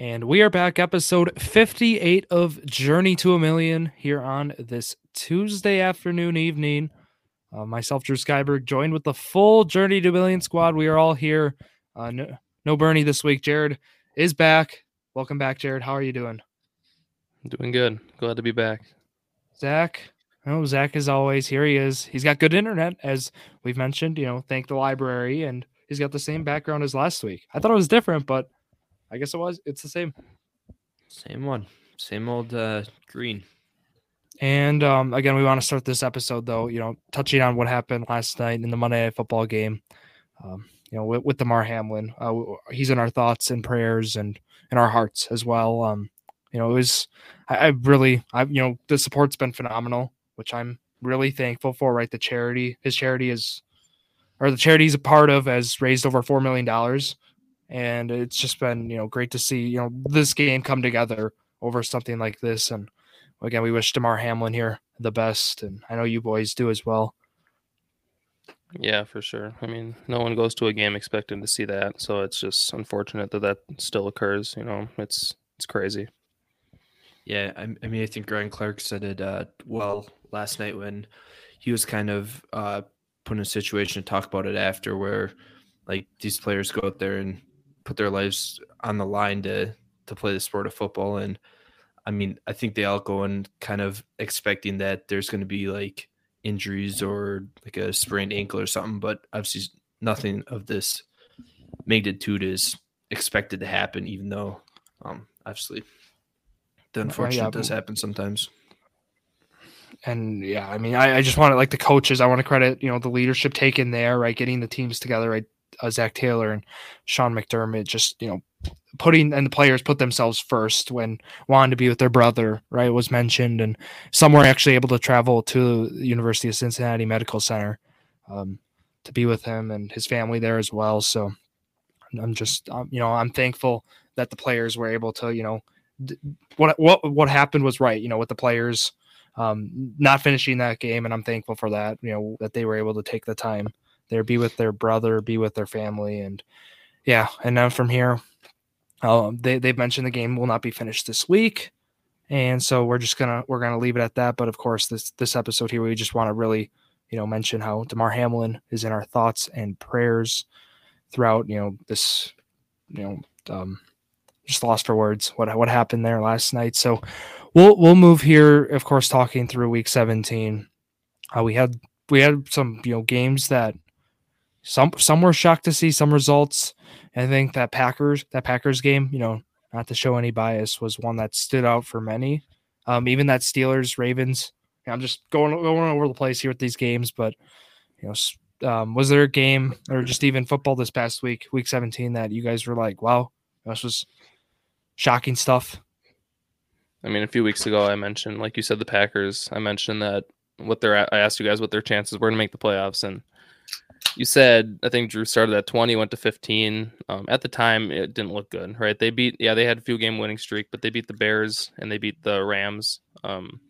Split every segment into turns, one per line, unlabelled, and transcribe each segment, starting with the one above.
And we are back, episode 58 of Journey to a Million here on this Tuesday afternoon, evening. Uh, myself, Drew Skyberg, joined with the full Journey to a Million squad. We are all here. Uh, no, no Bernie this week. Jared is back. Welcome back, Jared. How are you doing?
Doing good. Glad to be back.
Zach. Oh, Zach, as always, here he is. He's got good internet, as we've mentioned. You know, thank the library, and he's got the same background as last week. I thought it was different, but I guess it was. It's the same.
Same one. Same old uh, green.
And um, again, we want to start this episode though, you know, touching on what happened last night in the Monday Night Football game. Um, you know, with, with Damar Hamlin, uh, he's in our thoughts and prayers and in our hearts as well. Um, you know, it was I, I really, I you know, the support's been phenomenal, which I'm really thankful for. Right, the charity, his charity is, or the charity he's a part of, has raised over four million dollars and it's just been you know great to see you know this game come together over something like this. And again we wish Damar Hamlin here the best and I know you boys do as well.
Yeah for sure. I mean no one goes to a game expecting to see that so it's just unfortunate that that still occurs you know it's it's crazy.
Yeah I, I mean I think Ryan Clark said it uh, well last night when he was kind of uh, put in a situation to talk about it after where like these players go out there and put their lives on the line to to play the sport of football and I mean, I think they all go in kind of expecting that there's going to be like injuries or like a sprained ankle or something, but obviously nothing of this magnitude is expected to happen, even though um, obviously the unfortunate yeah, does happen sometimes.
And yeah, I mean, I, I just want to like the coaches. I want to credit you know the leadership taken there, right, getting the teams together, right, uh, Zac Taylor and Sean McDermott just you know putting and the players put themselves first when wanting to be with their brother right was mentioned and some were actually able to travel to the University of Cincinnati Medical Center um, to be with him and his family there as well. So I'm just um, you know I'm thankful that the players were able to you know what what what happened was right you know with the players um, not finishing that game and I'm thankful for that you know that they were able to take the time there, be with their brother, be with their family, and yeah. And then from here, uh, they they've mentioned the game will not be finished this week, and so we're just gonna we're gonna leave it at that. But of course, this this episode here, we just want to really you know mention how Damar Hamlin is in our thoughts and prayers throughout you know this you know um, just lost for words what what happened there last night. So we'll we'll move here, of course, talking through week 17. Uh, we had we had some you know games that some some were shocked to see some results. I think that Packers that Packers game, you know, not to show any bias, was one that stood out for many. Um, even that Steelers Ravens. I'm just going going over the place here with these games, but you know, um, was there a game or just even football this past week, week 17, that you guys were like, wow, this was shocking stuff?
I mean, a few weeks ago, I mentioned, like you said, the Packers. I mentioned that what their I asked you guys what their chances were to make the playoffs, and you said I think Drew started at 20, went to 15. Um, at the time, it didn't look good, right? They beat, yeah, they had a few game winning streak, but they beat the Bears and they beat the Rams. Um,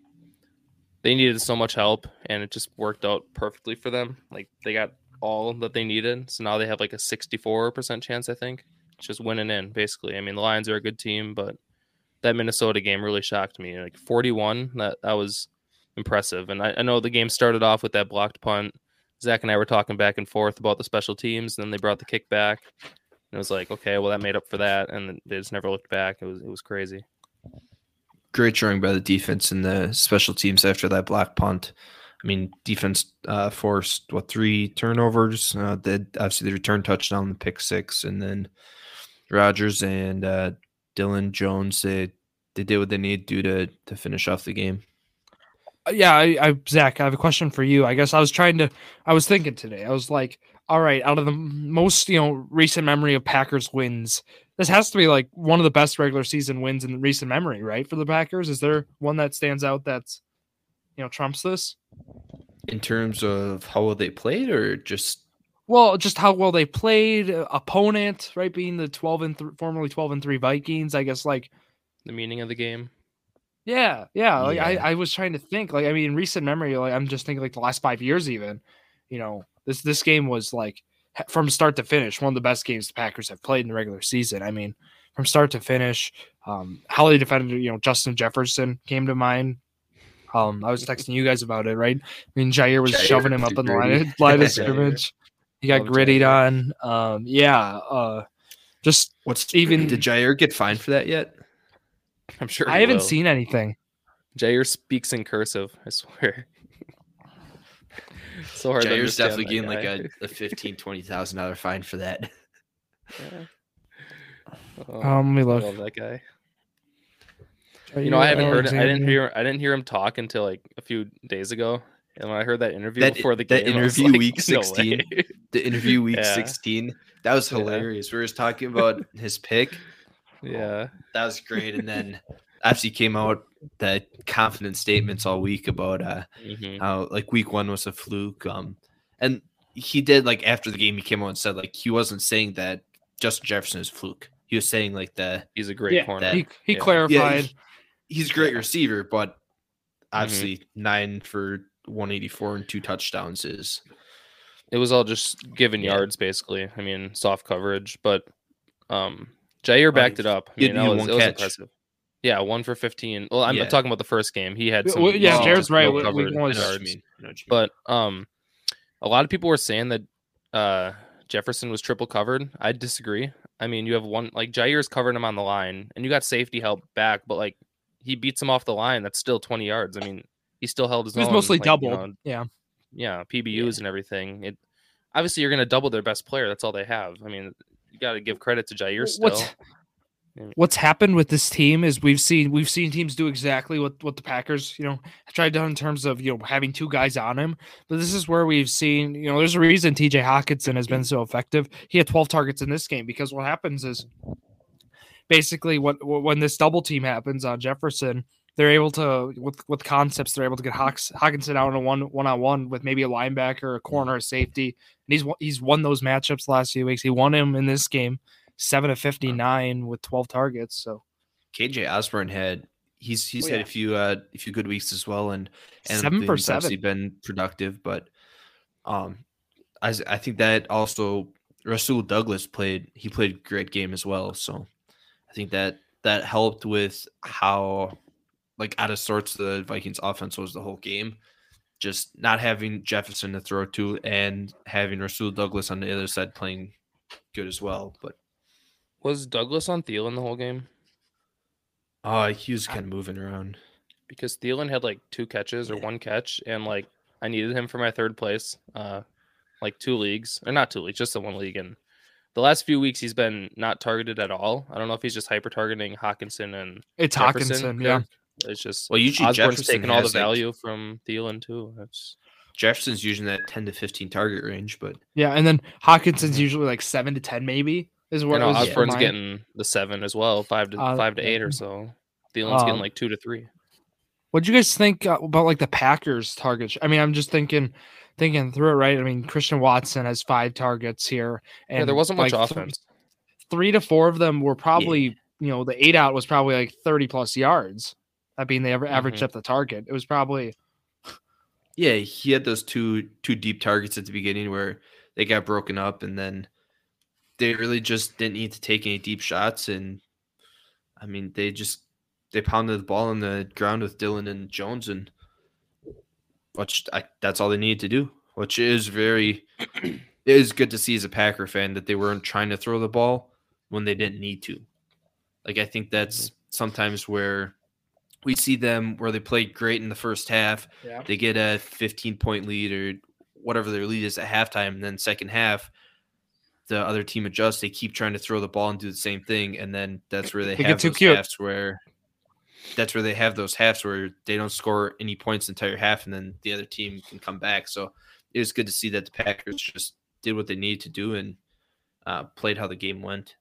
they needed so much help, and it just worked out perfectly for them. Like they got all that they needed, so now they have like a 64% chance, I think, just winning in basically. I mean, the Lions are a good team, but that Minnesota game really shocked me. Like 41, that that was impressive. And I, I know the game started off with that blocked punt Zach and I were talking back and forth about the special teams. And then they brought the kickback. And it was like, okay, well, that made up for that. And they just never looked back. It was it was crazy.
Great showing by the defense and the special teams after that black punt. I mean, defense uh, forced what three turnovers? Uh, they obviously the return touchdown, the pick six, and then Rodgers and uh, Dillon Jones they they did what they needed to do to to finish off the game.
Uh, yeah, I, I, Zach, I have a question for you. I guess I was trying to, I was thinking today. I was like, all right, out of the most you know recent memory of Packers wins, this has to be like one of the best regular season wins in recent memory, right? For the Packers, is there one that stands out that's you know trumps this?
In terms of how well they played, or just
well, just how well they played, uh, opponent, right? Being the twelve and th- formerly twelve and three Vikings, I guess like
the meaning of the game.
Yeah, yeah. Like I, I was trying to think. Like I mean, recent memory. Like I'm just thinking like the last five years, even. You know, this this game was like from start to finish one of the best games the Packers have played in the regular season. I mean, from start to finish. Um, how they defended, you know, Justin Jefferson came to mind. Um, I was texting you guys about it, right? I mean, Jaire was
Jaire
shoving him up in the line, line of scrimmage. He got
Love
grittied on. Um, yeah. Uh, just
What's
Even-
did Jaire get fined for that yet?
I'm sure.
I haven't
will.
seen anything.
Jaire speaks in cursive. I swear. so hard. to
Jaire's
understand
definitely
that
getting like a, a fifteen, twenty thousand dollar fine for that.
Yeah. Oh,
Um, let me look.
love that guy. You know, I haven't heard. I didn't hear. I didn't hear him talk until like a few days ago. And when I heard that interview
That-
before the
that
game,
interview
like,
week 16?
way."
The interview week
Yeah.
sixteen. That was
Yeah.
hilarious. We were just talking about his pick.
Yeah,
That was great. And then actually came out the confident statements all week about uh
mhm.
how like week one was a fluke. Um and he did like after the game he came out and said like he wasn't saying that Justin Jefferson is a fluke. He was saying like the
he's a great
Yeah,
corner.
He, he
Yeah.
clarified.
yeah, he- he's a great receiver, but
Mm-hmm.
obviously nine for 184 and two touchdowns is
It was all just given yards, basically. I mean, soft coverage, but um, Jaire backed it up. I mean, that was,
one
it was
catch.
impressive. Yeah, one for fifteen. Well, I'm
Yeah.
talking about the first game. He had
Yeah,
some.
well, yeah,
long,
Jared's right. We- we
covered
can always-
I know what you
yards.
mean. I know what you mean.
But um, a lot of people were saying that uh Jefferson was triple covered. I disagree. I mean, you have one like Jaire's covering him on the line, and you got safety help back, but like he beats him off the line. That's still twenty yards. I mean, he still held his
He was
own.
mostly
like, you know,
yeah.
yeah, PBUs and everything. It obviously you're going to double their best player. That's all they have. I mean, you got to give credit to Jaire still.
What's what's happened with this team is we've seen we've seen teams do exactly what what the Packers you know tried to in terms of you know having two guys on him. But this is where we've seen you know there's a reason T.J. Hockenson has been so effective. He had 12 targets in this game because what happens is basically what when this double team happens on Jefferson. They're able to with with concepts. They're able to get Hawks, Hockenson out in a one one on one with maybe a linebacker, a corner, a safety, and he's won- he's won those matchups the last few weeks. He won him in this game, seven of fifty nine with twelve targets. So
KJ Osborne had he's he's
Oh,
had
yeah.
a few uh a few good weeks as well and and
seven for
Thielen's obviously
seven.
been productive but um I I think that also Rasul Douglas played he played great game as well so I think that that helped with how like out of sorts the Vikings offense was the whole game just not having Jefferson to throw to and having Rasul Douglas on the other side playing good as well but
Was Douglas on Thielen the whole game?
uh he was kind of moving around
Because Thielen had like two catches or
Yeah.
one catch, and like I needed him for my third place, uh, like two leagues or not two leagues, just the one league. And the last few weeks he's been not targeted at all. I don't know if he's just hyper targeting Hockenson and
it's
Jefferson.
Hockenson. Yeah,
Kirk. It's just
well usually
Osborne's
Jefferson
taking all the
has, like,
value from Thielen too. That's
Jefferson's using that 10 to 15 target range, but
yeah, and then Hockenson's
Mhm.
usually like seven to ten, maybe is
I
what
know
was
Osborne's
mine.
getting the seven as well, five to
Uh,
five to eight or so. Thielen's getting
Um,
like two to three.
What do you guys think uh, about like the Packers targets? I mean, I'm just thinking, thinking through it, right? I mean, Christian Watson has five targets here, and
yeah, there wasn't much
like, th-
offense.
three to four of them were probably, you know, the eight out was probably like 30 plus yards. That being the aver- average
Mhm.
at the target, it was probably
yeah, he had those two two deep targets at the beginning where they got broken up and then they really just didn't need to take any deep shots and I mean, they just they pounded the ball on the ground with Dillon and Jones and which I, that's all they needed to do, which is very it is good to see as a Packer fan that they weren't trying to throw the ball when they didn't need to. Like I think that's sometimes where we see them where they play great in the first half
yeah.
they get a 15 point lead or whatever their lead is at halftime and then second half the other team adjusts they keep trying to throw the ball and do the same thing and then that's where they,
They get
have
too
those
cute.
halves where that's where they have those halves where they don't score any points the entire half and then the other team can come back so it was good to see that the packers just did what they needed to do and uh, played how the game went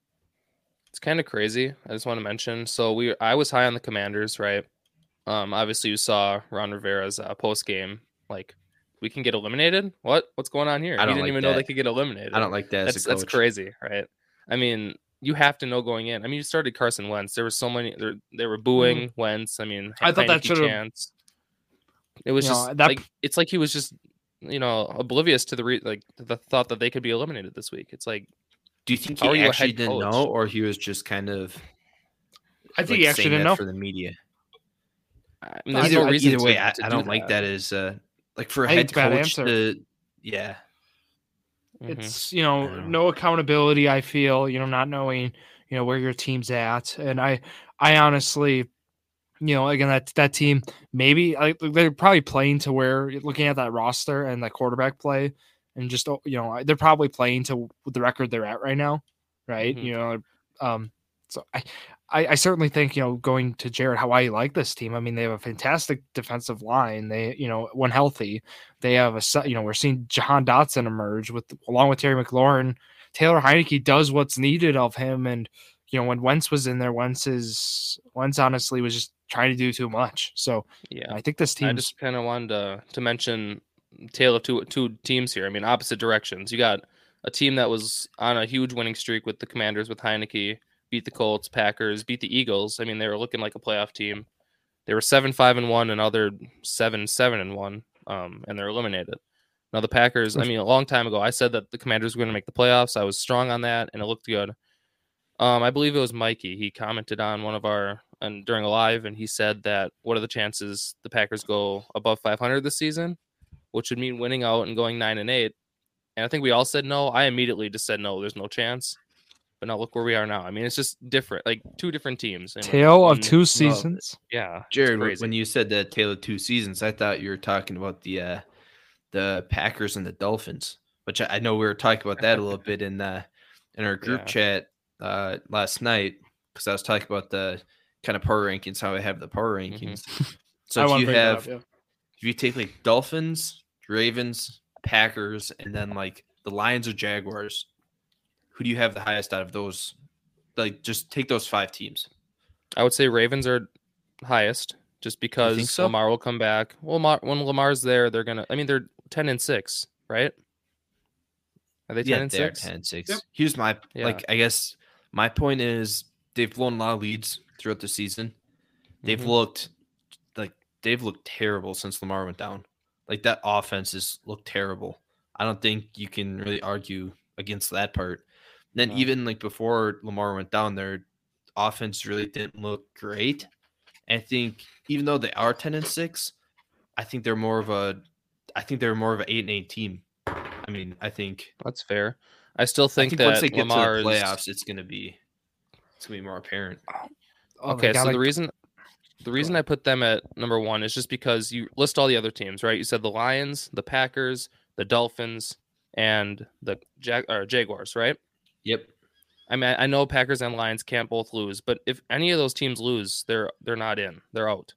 It's kind of crazy. I just want to mention. So we, I was high on the Commanders, right? Um, obviously you saw Ron Rivera's uh, post game. Like, we can get eliminated. What? What's going on here?
I
he
don't
didn't
like
even know they could get eliminated.
i don't like that
That's that's crazy, right? I mean, you have to know going in. I mean, you started Carson Wentz. There were so many. There, they were booing Wentz. I mean,
Mm-hmm. I thought that should've-
chance. It was
You know,
just
that-
like it's like he was just you know oblivious to the re- like the thought that they could be eliminated this week. It's like
Do you think
How are
he actually didn't
coach?
know, or he was just kind of?
I think
like,
he actually didn't know.
for the media.
I mean, there's
either,
no reason
either way,
to-
I,
to
I
do
don't like that as uh, like for a head
it's a
coach.
answer.
To, yeah.
It's you know
I
no accountability. I feel you know not knowing you know where your team's at, and I I honestly, you know, again that that team maybe like they're probably playing to where looking at that roster and that quarterback play, and just oh, you know they're probably playing to the record they're at right now, right?
Mhm.
You know, um, so I, I I certainly think you know going to Jared how I like this team. I mean they have a fantastic defensive line. They you know when healthy, they have a you know we're seeing Jahan Dotson emerge with along with Terry McLaurin. Taylor Heinicke does what's needed of him, and you know when Wentz was in there, Wentz is Wentz honestly was just trying to do too much. So
Yeah.
I think this team.
I just kind of wanted to to mention tale of two two teams here. I mean, opposite directions. You got a team that was on a huge winning streak with the Commanders with Heinicke, beat the Colts, Packers, beat the Eagles. I mean, they were looking like a playoff team. They were seven five and one, another seven seven and one, um, and they're eliminated. Now the Packers. I mean, a long time ago, I said that the Commanders were going to make the playoffs. I was strong on that, and it looked good. Um, I believe it was Mikey. He commented on one of our and during a live, and he said that what are the chances the Packers go above 500 this season, which would mean winning out and going nine and eight. And I think we all said no. I immediately just said no. There's no chance. But now look where we are now. I mean, it's just different, like two different teams. and
tale of two seasons.
Yeah,
Jared, when you said the tale of two seasons, I thought you were talking about the uh, the Packers and the Dolphins, which I, I know we were talking about that a little bit in uh, in our group
Yeah.
chat uh, last night because I was talking about the kind of power rankings, how I have the power
Mm-hmm.
rankings. So if
wanna
you have
up, yeah.
If you take like Dolphins, Ravens, Packers, and then like the Lions or Jaguars, who do you have the highest out of those? Like, just take those five teams.
I would say Ravens are highest just because
so?
Lamar will come back. Well, Lamar, when Lamar's there, they're gonna. I mean, they're ten and six, right? Are they ten
yeah,
and
they're
six?
10 and 6.
Yep.
Here's my
Yeah.
like I guess my point is they've blown a lot of leads throughout the season. They've
Mhm.
looked like they've looked terrible since Lamar went down. Like that offense has looked terrible. I don't think you can really argue against that part. Then
No.
even like before Lamar went down, their offense really didn't look great. And I think even though they are ten and six, I think they're more of a I think they're more of an eight and eight team. I mean, I think
That's fair. I still think,
I think
that
once they get
Lamar
to the playoffs, it's gonna be it's gonna be more apparent.
Oh,
okay, so
gotta-
the reason the reason I put them at number one is just because you list all the other teams, right? You said the Lions, the Packers, the Dolphins, and the Jag- or Jaguars, right?
Yep.
I mean, I I know Packers and Lions can't both lose, but if any of those teams lose, they're they're not in. They're out.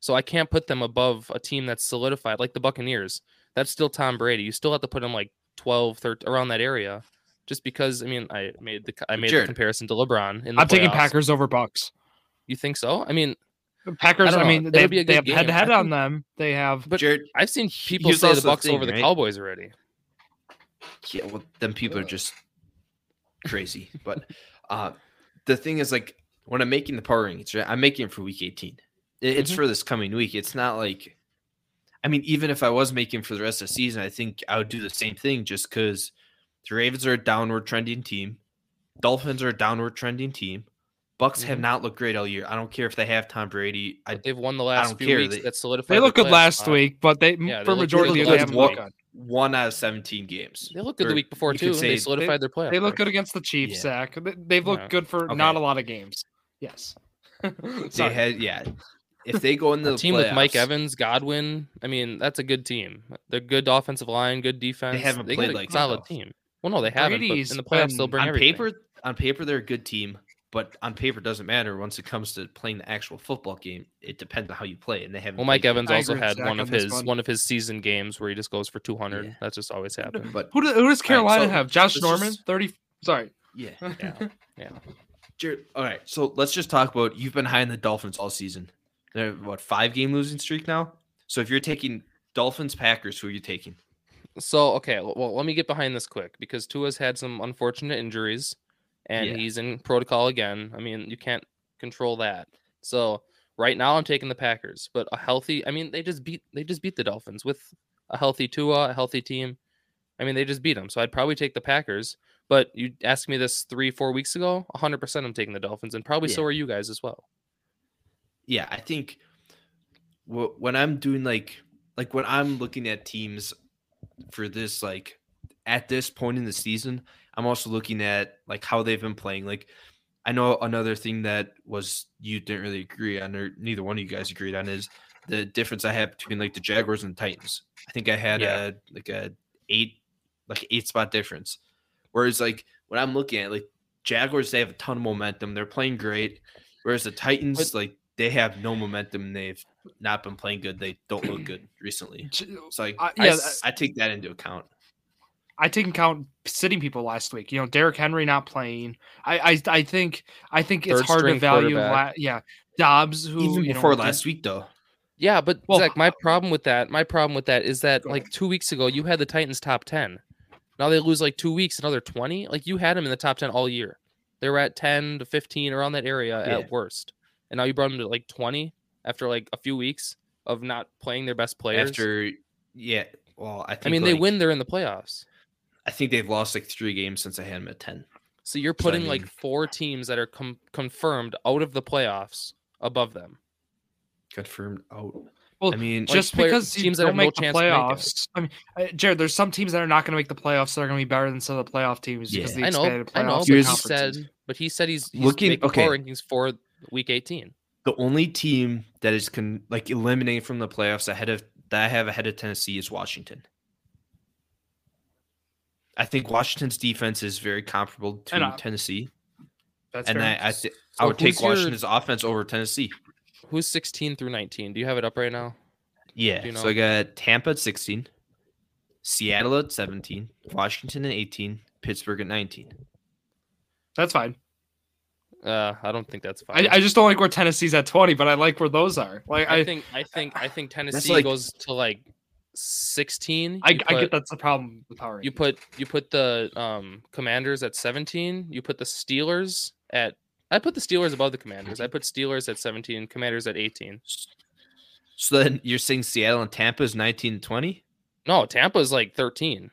So I can't put them above a team that's solidified, like the Buccaneers. That's still Tom Brady. You still have to put them like 12, 13, around that area, just because. I mean, I made the I made
Jared.
the comparison to LeBron. In the
I'm taking. Packers over Bucks.
You think so? I mean,
Packers.
don't
I, mean, they,
be
they have head to head on them. They have.
But
Jared,
I've seen people say the Bucks
thing,
over the? Cowboys already.
yeah, well, then people are just crazy. But uh the thing is, like, when I'm making the power rankings, right, I'm making it for week 18. It- It's
Mhm.
for this coming week. It's not like, I mean, even if I was making for the rest of the season, I think I would do the same thing just because the Ravens are a downward trending team, Dolphins are a downward trending team. Bucks have
Mhm.
not looked great all year. I don't care if they have Tom Brady. I
they've won the last
don't
few
care.
weeks.
They-
that solidified.
they look good last
spot.
week, but they
Yeah, they
for
look
majority of the
last
haven't
week.
looked good.
one out of 17 games.
They looked good the week before too.
say
They solidified their playoff.
They look good against the Chiefs,
Yeah.
Zach. They- They've looked
Yeah.
good for
Okay.
not a lot of games. Yes.
They had, yeah. If they go into the
team with Mike Evans, Godwin. I mean, that's a good team. They're good offensive line, good defense.
They haven't
got
played
a
like
solid team. Well, no, they haven't.
Brady's
but in the playoffs, they'll
been-
bring
on
everything.
paper, on paper, they're a good team, but on paper doesn't matter once it comes to playing the actual football game. It depends on how you play, and they haven't.
Well, Mike Evans
I
also had one of
this
his
one.
one of his season games where he just goes for two hundred.
Yeah.
That's just always happened.
But
Who, do- who does Carolina
so
have? Josh Norman,
just-
thirty. Sorry.
yeah,
Yeah, yeah.
Jared, all right. So let's just talk about you've been high on the Dolphins all season. They're what five game losing streak now. So if you're taking Dolphins Packers, who are you taking?
So okay, well, let me get behind this quick because Tua's had some unfortunate injuries, and
Yeah.
he's in protocol again. I mean, you can't control that. So right now, I'm taking the Packers, but a healthy. I mean, they just beat they just beat the Dolphins with a healthy Tua, a healthy team. I mean, they just beat them. So I'd probably take the Packers. But you asked me this three, four weeks ago. 100% I'm taking the Dolphins, and probably so are you guys as well.
yeah, I think wh- when I'm doing like like when I'm looking at teams for this like at this point in the season, I'm also looking at like how they've been playing. Like I know another thing that was you didn't really agree on, or neither one of you guys agreed on, is the difference I had between like the Jaguars and the Titans. I think I had
Yeah.
a like a eight like eight spot difference. Whereas like when I'm looking at like Jaguars, they have a ton of momentum. They're playing great. Whereas the Titans,
But-
like they have no momentum. They've not been playing good. They don't look good recently. So like
I-
I,
yeah,
s- uh, I take that into account.
I take account sitting people last week. You know, Derrick Henry not playing. I I, I think I think it's hard to value. La- yeah, Dobbs who
Even
you know,
before
did-
last week, though.
Yeah, but
Well,
Zach, my problem with that, my problem with that is that like two weeks ago you had the Titans top ten. Now they lose like two weeks, another twenty. Like you had them in the top ten all year. They were at ten to fifteen around that area
Yeah.
at worst, and now you brought them to like twenty after like a few weeks of not playing their best players.
After yeah, well, I think
I mean, they win, they're in the playoffs.
I think they've lost like three games since I had them at ten.
So you're
So, I
putting like four teams that are com- confirmed out of the playoffs above them.
Confirmed out.
Well,
I mean,
just
player-
because
teams
teams
that
don't
have no
make the
chance to make
playoffs. I mean, uh, Jared, there's some teams that are not going to make the playoffs that are going to be better than some of the playoff teams because
Yeah.
the
I know,
expanded
I know, but he said, but he said he's, he's
Looking-
making
okay.
rankings for week 18.
the only team that is con- like eliminated from the playoffs ahead of that I have ahead of Tennessee is Washington. I think Washington's defense is very comparable to
And, uh,
Tennessee,
That's
and
fair.
I I, th- I would take
who's your-
Washington's offense over Tennessee.
Who's 16 through 19? Do you have it up right now?
Yeah,
Do you
so
know?
I got Tampa at sixteen, Seattle at seventeen, Washington at eighteen, Pittsburgh at nineteen.
That's fine.
Uh, I don't think that's fine.
I, I just don't like where Tennessee's at 20, but I like where those are. Like
I
I,
think I think I think Tennessee
like-
goes to like 16.
I,
You
I get that's the problem with power.
You put you put the um Commanders at 17. You put the Steelers at I put the Steelers above the Commanders. I put Steelers at 17, Commanders at 18.
So then you're saying Seattle and Tampa is nineteen and twenty?
No, Tampa's like 13.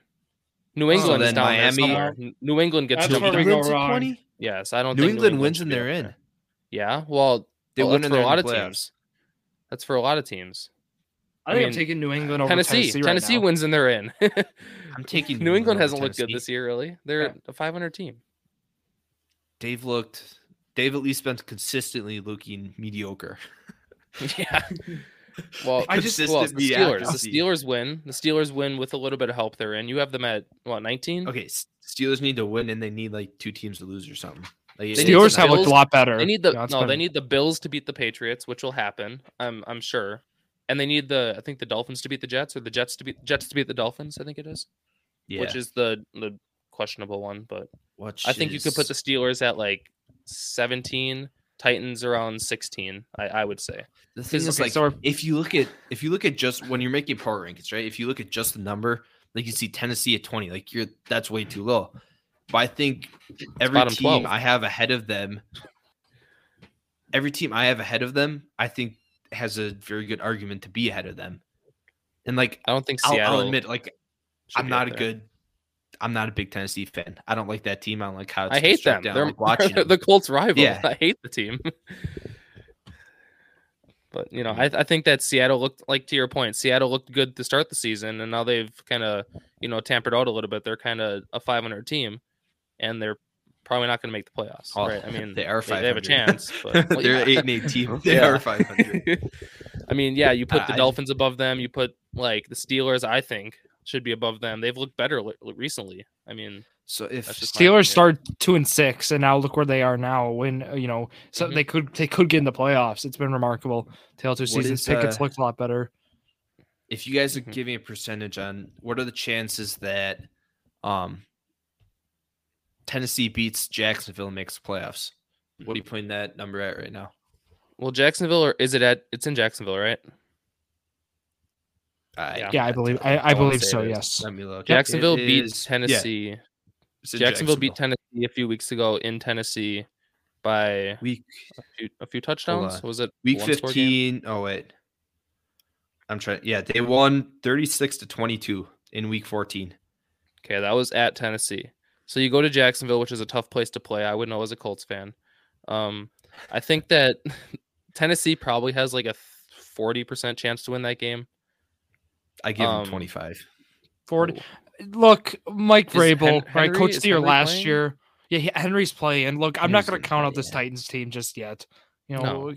New
Oh,
England is
then
down
Miami-
there somewhere. New England gets
That's
jumped
where we go wrong.
20?
Yes, I don't
New
think
England wins
should
and
be
they're in.
there. Yeah, well,
They
well,
win
that's
and
for a lot of
playoffs.
teams. That's for a lot of teams.
I
I
think
mean,
I'm taking New England over
Tennessee,
Tennessee.
Tennessee,
right now.
wins and they're in.
I'm taking
New England
over
hasn't looked good this year, really. They're
Yeah.
a 500 team.
They've looked. They've at least been consistently looking mediocre.
yeah. Well,
I just-
well, the Steelers. The. Steelers win. The Steelers win with a little bit of help they're in. You have them at what 19?
Okay, Steelers need to win, and they need like two teams to lose or something. Like,
They need
Steelers
the
have looked
Bills-
a lot better.
They need the
You know, it's
no. They need the Bills to beat the Patriots, which will happen. I'm I'm sure. And they need the I think the Dolphins to beat the Jets or the Jets to beat Jets to beat the Dolphins. I think it is,
yeah,
which is the the questionable one. But
which
I think you could put the Steelers at like 17, Titans around 16. I, I would say.
The thing is,
okay,
like,
so
if you look at if you look at just when you're making power rankings, right? If you look at just the number, like you see Tennessee at 20, like you're that's way too low. But I think every team
12.
I have ahead of them, every team I have ahead of them, I think has a very good argument to be ahead of them. And like
I don't think
I'll,
Seattle.
I'll admit, like I'm not a good, I'm not a big Tennessee fan. I don't like that team. I like how it's
I hate them.
I
They're,
like watching
they're the Colts' rival.
Yeah.
I hate the team. but you know, I, mm. I think that Seattle looked like to your point. Seattle looked good to start the season, and now they've kind of you know tampered out a little bit. They're kind of a 500 team, and they're probably not going to make the playoffs.
Oh,
right? I mean,
they are
they, they have a chance. But well,
They're
yeah.
eight and eight team. They
Yeah.
are 500.
I mean, yeah, you put the
I-
Dolphins above them. You put like the Steelers. I think should be above them. They've looked better li- recently. I mean,
So if
That's just my
Steelers start two and six, and now look where they are now. When uh, you know, so
Mhm.
they could they could get in the playoffs. It's been remarkable. Tail two seasons.
is,
Pickett's
uh,
looked a lot better.
if you guys are
Mhm.
giving a percentage on what are the chances that um Tennessee beats Jacksonville and makes the playoffs? What are you putting that number at right now?
well, Jacksonville or is it at? It's in Jacksonville, right?
I,
Yeah.
Yeah, I believe I, I
I
believe so.
it is.
Yes.
Let me look.
Jacksonville
It
beat
is-
Tennessee.
it's in
Jacksonville beat Tennessee a few weeks ago in Tennessee by
week
a few, a few touchdowns. Was it
week
one score game?
15. Oh wait. I'm trying. Yeah, they won 36 to 22 in week 14.
Okay, that was at Tennessee. So you go to Jacksonville, which is a tough place to play. I would know as a Colts fan. Um, I think that Tennessee probably has like a forty percent chance to win that game.
I give
Um,
him 25.
Forward. Look, Mike
Is Hen-
Vrabel, right? Coach of the year
Henry
last
playing?
year. Yeah, Henry's playing. Look, I'm not
Henry's
going to
gonna
count out this
yeah.
Titans team just yet. You know,
No.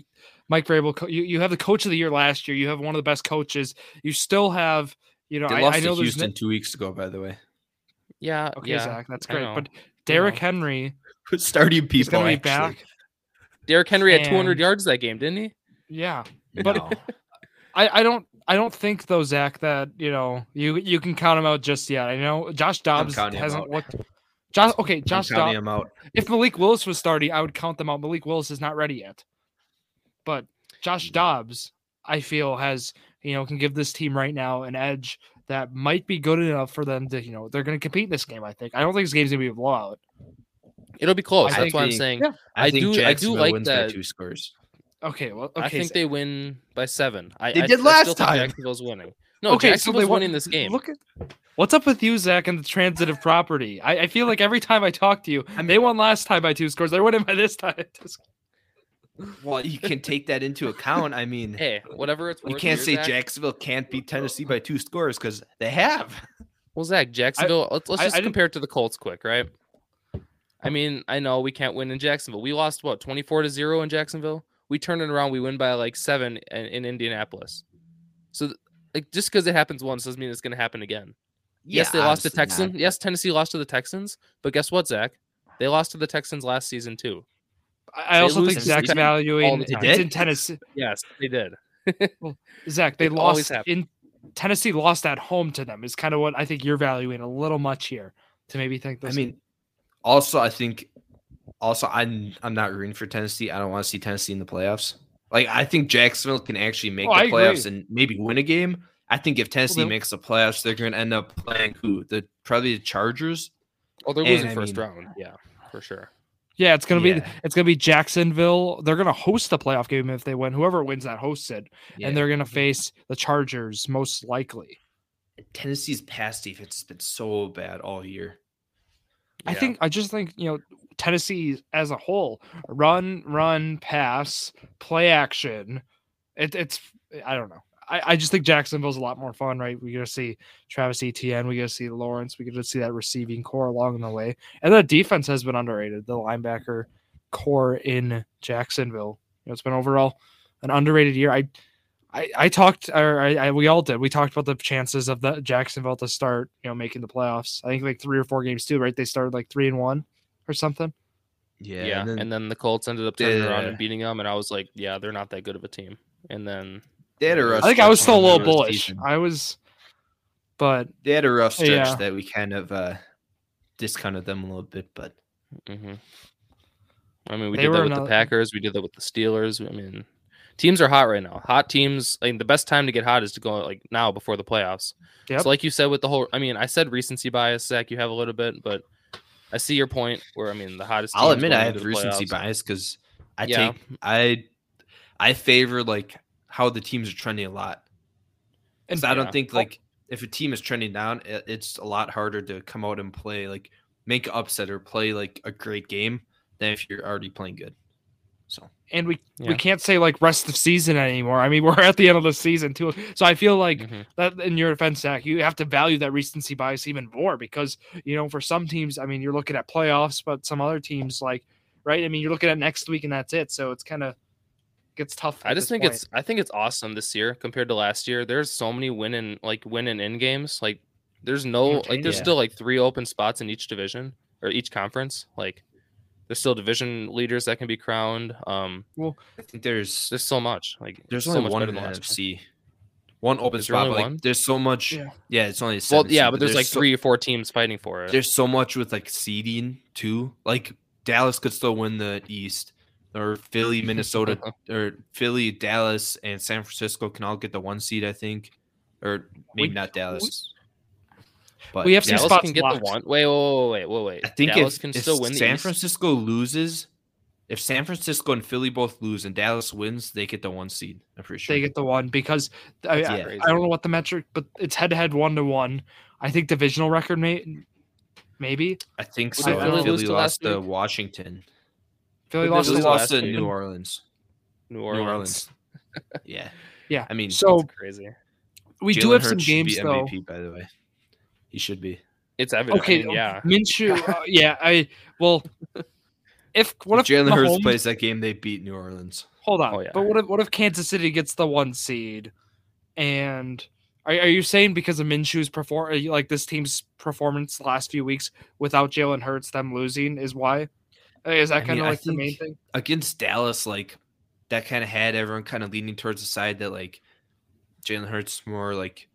Mike Vrabel, you, you have the coach of the year last year. You have one of the best coaches. You still have, you know,
They
I,
lost
I know
to Houston
no,
two weeks ago, by the way.
Yeah.
okay,
yeah,
Zach, that's great. But Derrick. Henry
Starting
is
people
going to be
actually.
back.
Derrick Henry had 200 yards that game, didn't he?
Yeah, but
No.
I, I don't I don't think though, Zach, that you know you you can count him out just yet. I know Josh Dobbs hasn't
out.
looked. Josh, okay, Josh
counting
Dobbs.
him out.
If Malik Willis was starting, I would count them out. Malik Willis is not ready yet, but Josh mm. Dobbs, I feel, has you know can give this team right now an edge that might be good enough for them to you know they're going to compete in this game. I think. I don't think this game's going to be a blowout.
It'll be close.
I
That's why I'm saying.
Yeah.
I
think
do- I do like
wins
that-
by two scores.
Okay, well, okay.
I think
so-
they win by seven. I,
They
I,
did
I
last
still think
time.
Jacksonville's winning. No,
okay, so
Jacksonville's
they won-
winning this game.
Look at what's up with you, Zach, and the transitive property. I, I feel like every time I talk to you, and they won last time by two scores. They're winning by this time.
Well, you can take that into account. I mean,
Hey, whatever it's worth.
you can't say
Zach.
Jacksonville can't beat Tennessee by two scores because they have.
Well, Zach, Jacksonville. let's let's
I-
just
I didn't-
compare it to the Colts quick, right? I mean, I know we can't win in Jacksonville. We lost what twenty four to zero in Jacksonville. We turn it around. We win by like seven in, in Indianapolis. So, like, just because it happens once doesn't mean it's going to happen again. yes, they lost to
obviously not.
Texans. Yes, Tennessee lost to the Texans. But guess what, Zach? They lost to the Texans last season too.
I I
They
also think
to
Zach's valuing
oh,
it's
time.
In? Tennessee.
Yes, they did.
Zach, they
It
lost in Tennessee. Lost at home to them is kind of what I think you're valuing a little much here to maybe think
I
this.
mean, also I think, also I'm I'm not rooting for Tennessee. I don't want to see Tennessee in the playoffs. Like I think Jacksonville can actually make
Oh, I
the playoffs
agree.
and maybe win a game. I think if Tennessee
they'll-
makes the playoffs, they're going to end up playing who? The probably the Chargers.
Oh, they're
And,
losing
I
first
mean-
round. Yeah, for sure.
Yeah, it's gonna be it's gonna be Jacksonville. They're gonna host the playoff game if they win. Whoever wins that hosts it,
Yeah.
and they're gonna face the Chargers most likely.
Tennessee's pass defense has been so bad all year.
I think I just think you know Tennessee as a whole run, run, pass, play action. It, it's I don't know. I, I just think Jacksonville's a lot more fun, right? We get to see Travis Etienne, we get to see Lawrence, we get to see that receiving core along the way, and the defense has been underrated. The linebacker core in Jacksonville, you know, it's been overall an underrated year. I I, I talked, or I, I, we all did. We talked about the chances of the Jacksonville to start, you know, making the playoffs. I think like three or four games too, right? They started like three and one or something.
Yeah,
Yeah,
and then
the Colts ended up turning around and beating them, and I was like, yeah, they're not that good of a team. And then
they had a rough
I think I was still a little bullish.
decent.
I was, but
They had a rough stretch
Yeah.
that we kind of uh discounted them a little bit, but
mhm. I mean, we
They
did that with
another-
the Packers. We did that with the Steelers. I mean, teams are hot right now. Hot teams. I mean, the best time to get hot is to go like now before the playoffs.
Yep.
So, like you said, with the whole, I mean, I said recency bias, Zach. You have a little bit, but I see your point. Where I mean, the hottest.
I'll admit I
into
have recency
playoffs.
bias because I
Yeah.
take I I favor like how the teams are trending a lot.
and
And I don't think like if a team is trending down, it, it's a lot harder to come out and play like make an upset or play like a great game than if you're already playing good. So
and we
Yeah.
we can't say like rest of season anymore. I mean, we're at the end of the season too, so I feel like
Mhm.
that in your defense, Zach, you have to value that recency bias even more because you know for some teams, I mean, you're looking at playoffs, but some other teams like right. I mean, you're looking at next week and that's it. So it's kind of gets tough.
I just think
point.
it's I think it's awesome this year compared to last year. There's so many winning like winning in games. Like there's no like there's
Yeah.
still like three open spots in each division or each conference. Like there's still division leaders that can be crowned. Um well,
I think there's
there's so much. Like
there's
so
only
much
one
better
in the
than last.
NFC. One open
Is
spot,
only
but like
one?
there's so much.
Yeah.
Yeah, it's only a
Well, yeah,
seed,
but there's like
so-
three or four teams fighting for it.
there's so much with like seeding too. Like Dallas could still win the East, or Philly, Minnesota, or Philly, Dallas, and San Francisco can all get the one seed, I think, or maybe
We-
not Dallas. But
we have some
Dallas
spots
can get
locked.
the one. Wait, wait, wait, wait, wait.
I think
Dallas
if,
can
if
still win the
San. Francisco loses, if San Francisco and Philly both lose and Dallas wins, they get the one seed. I'm pretty sure.
they get the one because I,
That's
I. I don't know what the metric, but it's head to head one to one. I think divisional record may maybe.
I think so.
did Philly
Philly,
lose to
lost
last
to? Washington.
Philly
Who did
lost
Philly
to
lost to? New Orleans.
New
New
Orleans.
Orleans. Yeah.
Yeah,
I mean,
so
That's crazy.
we do have some
Hurts should
games
be
though.
MVP, by the way. He should be.
It's evident.
Okay,
I mean, yeah.
Minshew. Uh, yeah, I well, if what if,
Jalen Hurts plays that game, they beat New Orleans.
Hold on,
Oh, yeah.
but what if what if Kansas City gets the one seed, and are, are you saying because of Minshew's perform like this team's performance the last few weeks without Jalen Hurts, them losing is why? Uh, Is that kind of like the main thing?
Against Dallas, like that kind of had everyone kind of leaning towards the side that like Jalen Hurts more like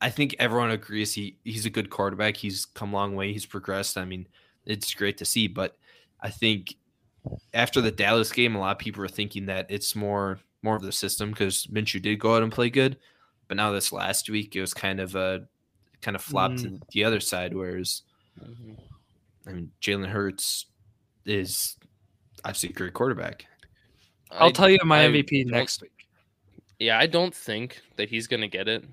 I think everyone agrees he he's a good quarterback. He's come a long way. He's progressed. I mean, it's great to see, but I think after the Dallas game, a lot of people are thinking that it's more more of the system because Minshew did go out and play good, but now this last week it was kind of a kind of flopped to the other side. Whereas
Mhm.
I mean, Jalen Hurts is obviously a great quarterback.
I'll
I-
tell you my
I
MVP
don't-
next week.
Yeah, I don't think that he's gonna get it.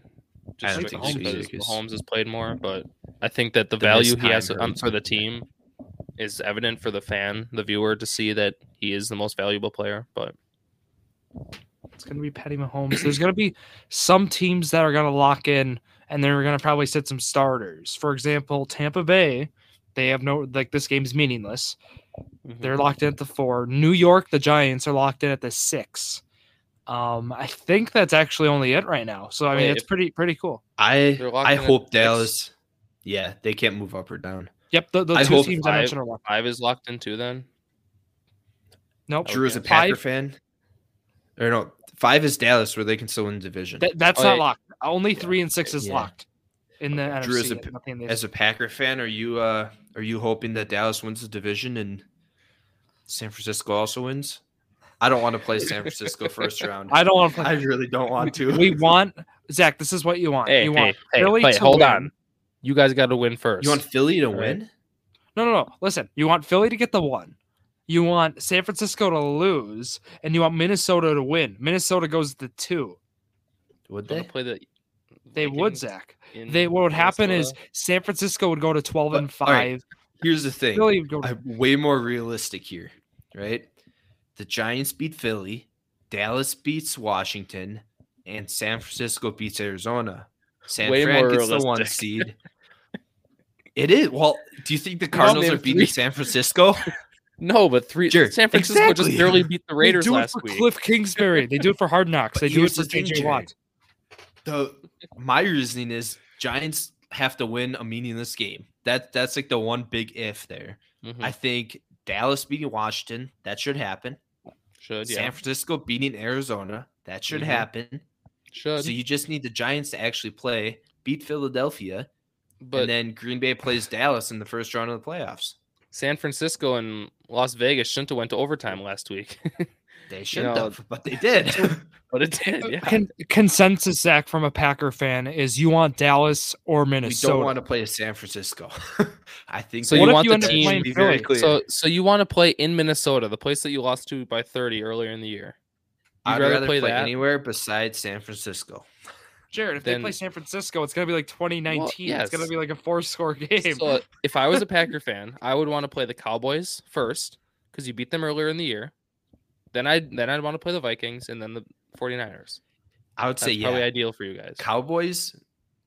Just
don't
because
think so either,
Mahomes has played more, but I think that the,
The
value he has
time
um, for the team is evident for the fan, the viewer, to see that he is the most valuable player. But
It's going to be Patty Mahomes. There's going to be some teams that are going to lock in, and they're going to probably sit some starters. For example, Tampa Bay, they have no like this game's meaningless.
mhm.
They're locked in at the four. New York, the Giants are locked in at the six. Um, I think that's actually only it right now. So I mean,
Wait,
it's pretty pretty cool.
I I
in at
hope
six.
Dallas. Yeah, they can't move up or down.
Yep, the, the
I
two
hope
teams I
five-
mentioned are locked.
five is locked in too. Then
Nope,
Drew is a. Packer
Five-
fan. Or no, five is Dallas, where they can still win the division.
that, that's
Oh,
not
yeah.
locked. Only three and six is
Yeah.
locked in the
Drew, as
NFC.
a-
in the
As a Packer fan, are you uh are you hoping that Dallas wins the division and San Francisco also wins? I don't want to play San Francisco first round.
I don't want to play.
I really don't want to.
we want Zach. This is what you want.
hey,
you
hey,
want
hey,
Philly
hey,
to
hold
win.
on. You guys got to win first.
you want Philly to
All right.
win?
No, no, no. Listen, you want Philly to get the one. You want San Francisco to lose, and you want Minnesota to win. Minnesota goes to two.
Would they?
play the
They would,
Vikings
Zach.
in
They what would happen is San Francisco would go to twelve
But-
and
all right,
five.
Here's the thing.
Philly would go to
I'm way more realistic here, right? The Giants beat Philly, Dallas beats Washington, and San Francisco beats Arizona. San
Way
Fran
more
gets the one seed. It is. Well, do you think the Cardinals
name
are beating
three.
San Francisco?
no, but three.
Sure,
San Francisco
exactly.
just barely beat the Raiders
they do it
last
for
week.
Cliff Kingsbury. They do it for Hard Knocks. They do it for
the thing,
JJ Watt.
The my reasoning is Giants have to win a meaningless game. That that's like the one big if there.
Mhm.
I think Dallas beating Washington, that should happen.
Should yeah.
San Francisco beating Arizona, that should
Mhm.
happen.
Should
So you just need the Giants to actually play, beat Philadelphia,
but
and then Green Bay plays Dallas in the first round of the playoffs.
San Francisco and Las Vegas shouldn't have went to overtime last week,
They shouldn't
know,
have, but they did.
but it did. Yeah.
Con- consensus, Zach, from a Packer fan is you want Dallas or Minnesota.
we
Minnesota.
don't want to play a San Francisco. I think.
So you want
you
the team-
very clear.
So so you want to play in Minnesota, the place that you lost to by 30 earlier in the year. You'd
I'd
rather,
rather
play,
play,
that?
anywhere besides San Francisco.
Jared, if they play San Francisco, it's gonna be like 2019. It's gonna be like a four-score game.
So if I was a Packer fan, I would want to play the Cowboys first because you beat them earlier in the year. Then I then I'd want to play the Vikings and then the 49ers.
I would
That's
say
probably
yeah,
ideal for you guys.
Cowboys,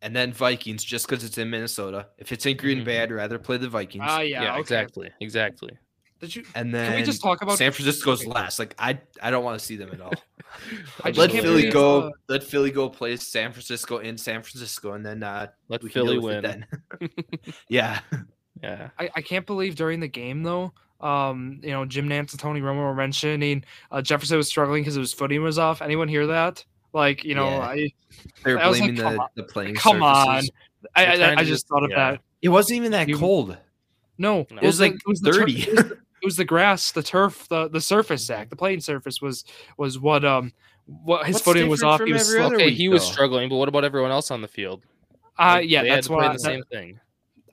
and then Vikings, just because it's in Minnesota. If it's in Green
Mhm.
Bay, I'd rather play the Vikings.
Ah, yeah,
yeah,
okay.
exactly, exactly.
Did you?
and then
Can we just talk about
San Francisco's
okay.
last? Like I, I don't want to see them at all.
I
let Philly go.
uh,
let Philly go play San Francisco in San Francisco, and then uh,
Let
we
Philly win.
then. yeah,
Yeah.
I, I can't believe during the game though. Um, you know, Jim Nantz and Tony Romo were mentioning uh, Jefferson was struggling because his footing was off. Anyone hear that? Like, you know,
Yeah.
I,
they're
I was like,
blaming the,
on.
the playing.
come on. I, I, I just
just-
thought of
yeah.
that.
It wasn't even that
You-
cold.
No,
No.
It was
the-
like
was the tur- it, was the, it was the grass, the turf, the the surface. Zach, the playing surface was was what um what his
What's
footing was off. He was
every
slow.
other
Okay,
week,
he was struggling, but what about everyone else on the field?
Uh,
Like,
yeah,
they
that's
to play
why
the same thing.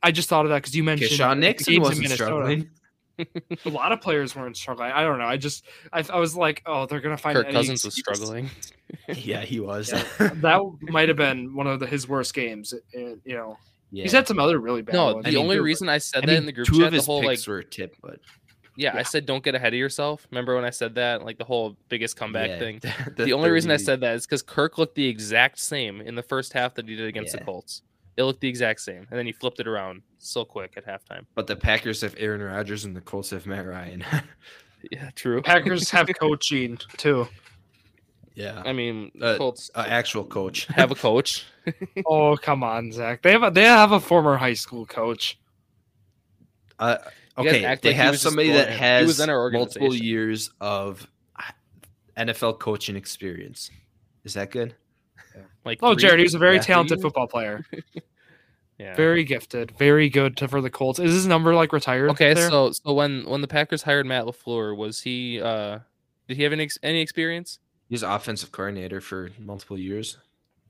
I just thought of that because you mentioned
Sean
the
Nixon wasn't struggling.
A lot of players weren't struggling. I don't know. I just I, I was like, oh, they're gonna find
Kirk
any
Cousins was struggling.
yeah, he was.
Yeah, that might have been one of the, his worst games. uh, You know,
Yeah.
He's had some other really bad
No,
ones.
the
I mean,
only
there-
reason I said
I
that
mean,
in the group
two
chat,
of
the
his
whole like,
picks were a tip, but
yeah, I said don't get ahead of yourself. Remember when I said that, like the whole biggest comeback
yeah,
thing.
the
The only reason I said that is because Kirk looked the exact same in the first half that he did against the Colts. It looked the exact same, and then he flipped it around so quick at halftime.
But the Packers have Aaron Rodgers and the Colts have Matt Ryan.
Yeah, true.
Packers have coaching too.
yeah,
I mean,
Uh,
Colts
uh, actual coach.
have a coach.
Oh come on, Zach. They have a, they have a former high school coach.
Uh, okay, they
like
have somebody that has
was in our
multiple years of uh, NFL coaching experience. Is that good?
Like,
Oh,
three-
Jared, he was a very
yeah,
talented football player.
Yeah.
Very gifted. Very good to, for the Colts. Is his number like retired?
Okay,
there?
so so when when the Packers hired Matt LaFleur, was he uh did he have any any experience?
He was offensive coordinator for multiple years.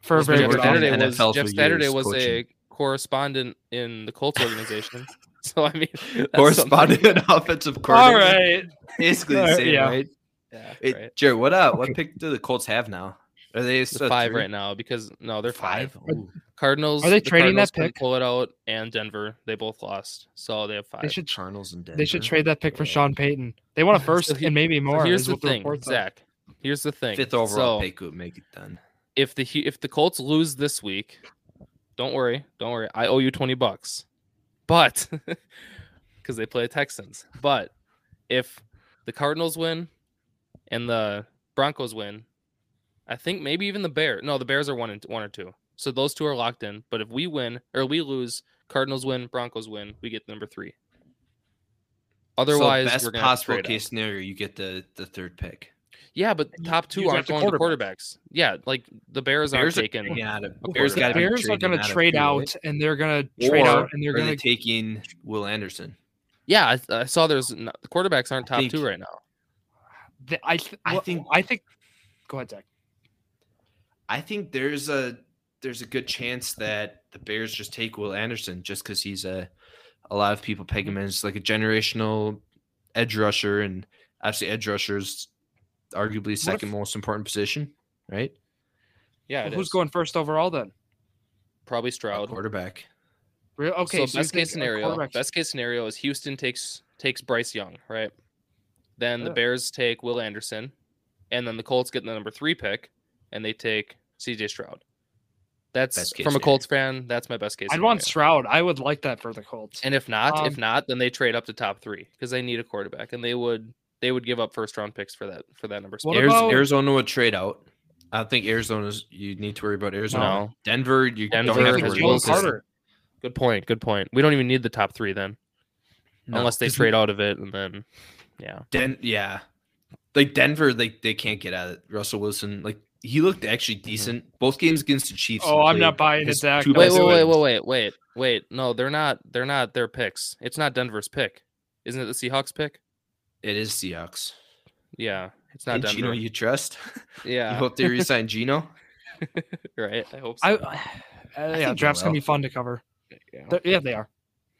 for a very
Jeff
good
working in
Saturday was
NFL
Jeff
for
Saturday
years
was a correspondent in the Colts organization. so I mean,
Correspondent
something.
and offensive coordinator.
All right,
Basically the same,
yeah.
right?
Yeah,
It,
right.
Jared, what uh, what pick do the Colts have now? Are they
The five
three?
right now because no, they're five.
Five.
Cardinals
Are they
the
trading that
Cardinals couldn't
pick?
Pull it out, and Denver they both lost, so they have five.
They should
Cardinals and Denver.
they should trade that pick for
Yeah.
Sean Payton. They want a first
So he-
and maybe
So
more.
here's
is
the thing,
reports are.
Zach. Here's the thing.
fifth overall
So,
pick would make it done.
if the if the Colts lose this week, don't worry, don't worry. I owe you twenty bucks, but because they play Texans. But if the Cardinals win and the Broncos win, I think maybe even the Bears. No, the Bears are one and one or two. So those two are locked in. But if we win or we lose, Cardinals win, Broncos win, we get number three. Otherwise,
so best
we're gonna have to
possible
trade up.
case scenario, you get the the third pick.
Yeah, but
you-
top two
you
aren't going
a
to quarterbacks. Yeah, like the Bears,
Bears
aren't taking.
trading out of
a
Bears
The
got to be
Bears are going to trade
two,
out,
right?
and they're going to trade out, and they're going
they
to.
taking Will Anderson?
Yeah, I, I saw there's not, the quarterbacks aren't top
think-
two right now.
I th-
I
well,
think-
I think. Go ahead, Zach.
I think there's a there's a good chance that the Bears just take Will Anderson just because he's a a lot of people peg him as like a generational edge rusher, and obviously edge rushers arguably second most important position, right?
Yeah, it
Who's
is.
going first overall then?
Probably
A
Stroud.
quarterback.
Real- Okay,
so,
so
best case scenario,
quarterback's-
best case scenario is Houston takes takes Bryce Young, right? Then the Bears take Will Anderson, and then the Colts get the number three pick, and they take C.J. Stroud. That's from a
scenario.
Colts fan. That's my best case.
I'd want
scenario.
Stroud. I would like that for the Colts.
And if not, if
Um,
not, then they trade up to top three because they need a quarterback, and they would they would give up first round picks for that for that number.
What
spot.
About-
Arizona would trade out. I don't think Arizona's. You need to worry about Arizona.
No.
Denver, you
Denver
don't have
has
to worry about
Carter.
Good point. Good point. We don't even need the top three then,
No,
unless they trade out of it, and then yeah.
Den- yeah, like Denver, like they can't get out of it. Russell Wilson, like he looked actually decent both games against the Chiefs.
Oh, I'm not buying it,
his
Zach.
Wait, wait, wait, wait, wait, wait, wait. No, they're not. They're not their picks. It's not Denver's pick. Isn't it the Seahawks pick?
It is Seahawks.
Yeah, it's not
Hey,
Denver.
Gino, you trust?
Yeah.
you hope they resign Gino.
right. I hope so.
I, uh, yeah,
think
draft's gonna be fun to cover.
Yeah.
Yeah, they are.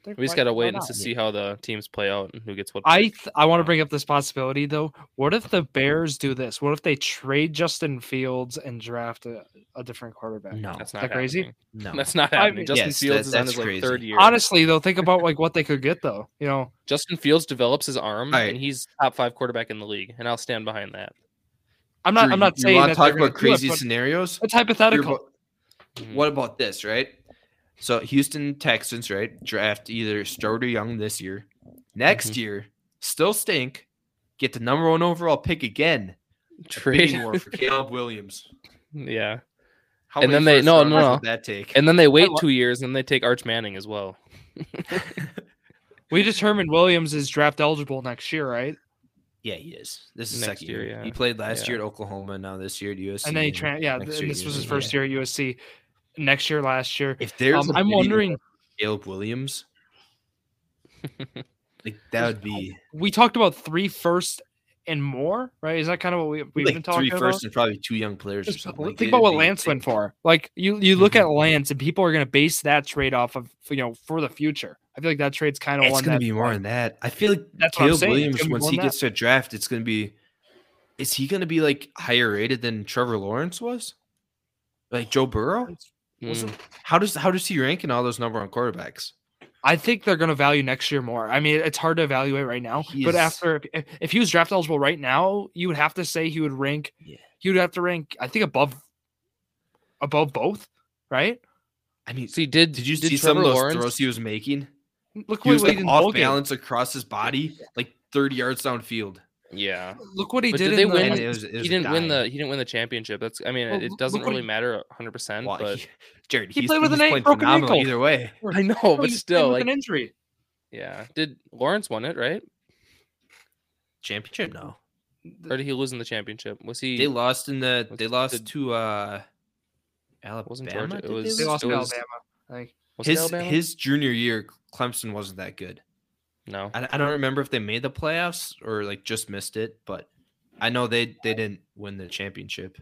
They're-
We just gotta wait
not?
to see how the teams play out and who gets what.
I th- I want to bring up this possibility though. What if the Bears do this? What if they trade Justin Fields and draft a, a different quarterback?
No,
That's not
that crazy?
happening.
no.
That's not
I
happening.
mean-
Justin
Yes,
Fields
that-
is on
that's
his like third year.
Honestly though, think about like what they could get though. You know,
Justin Fields develops his arm,
Alright.
and he's top five quarterback in the league, and I'll stand behind that.
I'm not.
Drew,
I'm not
you,
saying
want
that
to talk
they're gonna
about
do it,
crazy scenarios?
It's hypothetical.
What-
Mhm.
What about this, right? So Houston Texans, right? Draft either Stroud or Young this year. Next
Mhm.
year, still stink. Get the number one overall pick again.
Trade.
Bidding for Caleb Williams.
yeah,
How
And
many
then they-
first
no, no, no.
would that take?
and then they wait two years, and they take Arch Manning as well.
We determined Williams is draft eligible next year, right?
yeah, he is. This is
Next
second
year,
year.
yeah.
He played last
Yeah.
year at Oklahoma, now this year at USC.
And then he tra- yeah, and this
at
was his
USC.
first year at USC. Next year, last year.
If there's,
Um, I'm wondering.
Caleb Williams, like that would be
We talked about three first and more, right? Is that kind of what we, we've
like
been
three
talking about?
first and probably two young players. Or something.
Think
that.
about what Lance went for. Like you, you look at
Mhm.
Lance, and people are going to base that trade off of you know for the future. I feel like that trade's kind of
It's going to be more than that. I feel like
That's
Caleb. Williams, once he
than
gets to draft, it's going to be. Is he going to be like higher rated than Trevor Lawrence was? Like Joe Burrow?
Mm,
How does how does he rank in all those number one quarterbacks?
I think they're going to value next year more. I mean, it's hard to evaluate right now,
He
but after if, if he was draft eligible right now, you would have to say he would rank.
Yeah.
He would have to rank, I think, above above both, right?
I mean,
See, did
did you
did
see some of
Trevor
those
Lawrence-
throws he was making?
Look
He was
he
like
did in
off
bowl game.
balance across his body, like 30 yards downfield.
Yeah,
Look what he
but
did.
did they
the,
win?
It was- it
he didn't win the he didn't win the championship. That's I mean,
Well,
it
look
doesn't
what
really
he-
matter 100. percent
Well,
But
he- Jared,
He
he's,
played with
he's
an a-
playing
broken ankle.
either way.
I know,
Oh,
but
he's
still,
playing with
like
an injury.
yeah. Did Lawrence won it right,
Championship? No,
or did he lose in the championship? Was he?
they lost in the.
Was-
They lost
did-
to uh, Alabama.
Wasn't Georgia, it
did they
was-
They lost
it
to
was-
Alabama. I think.
was
his
Alabama?
his junior year, Clemson wasn't that good.
No.
I, I don't remember if they made the playoffs or like just missed it, but I know they they didn't win the championship.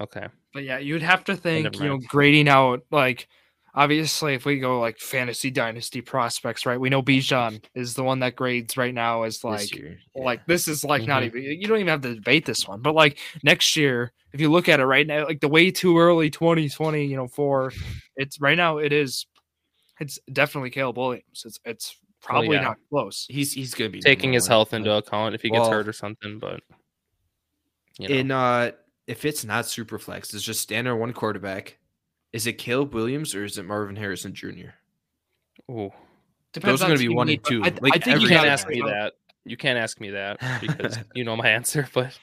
Okay.
But yeah, you'd have to think, you know, grading out like obviously if we go like fantasy dynasty prospects, right? We know Bijan is the one that grades right now as
this
like
year.
like this is like not
Mhm.
even you don't even have to debate this one. But like next year, if you look at it right now, like the way too early 2020, you know, for it's right now it is it's definitely Caleb Williams. It's it's probably
yeah.
not close.
he's he's gonna be
Taking his health into account if he gets
Well,
hurt or something, but you know,
in uh if it's not super flex, it's just standard one quarterback. Is it Caleb Williams or is it Marvin Harrison Jr.?
Oh,
Those are gonna be one and two.
I,
Like
I think
you can't ask me that. You can't ask me that because you know my answer. But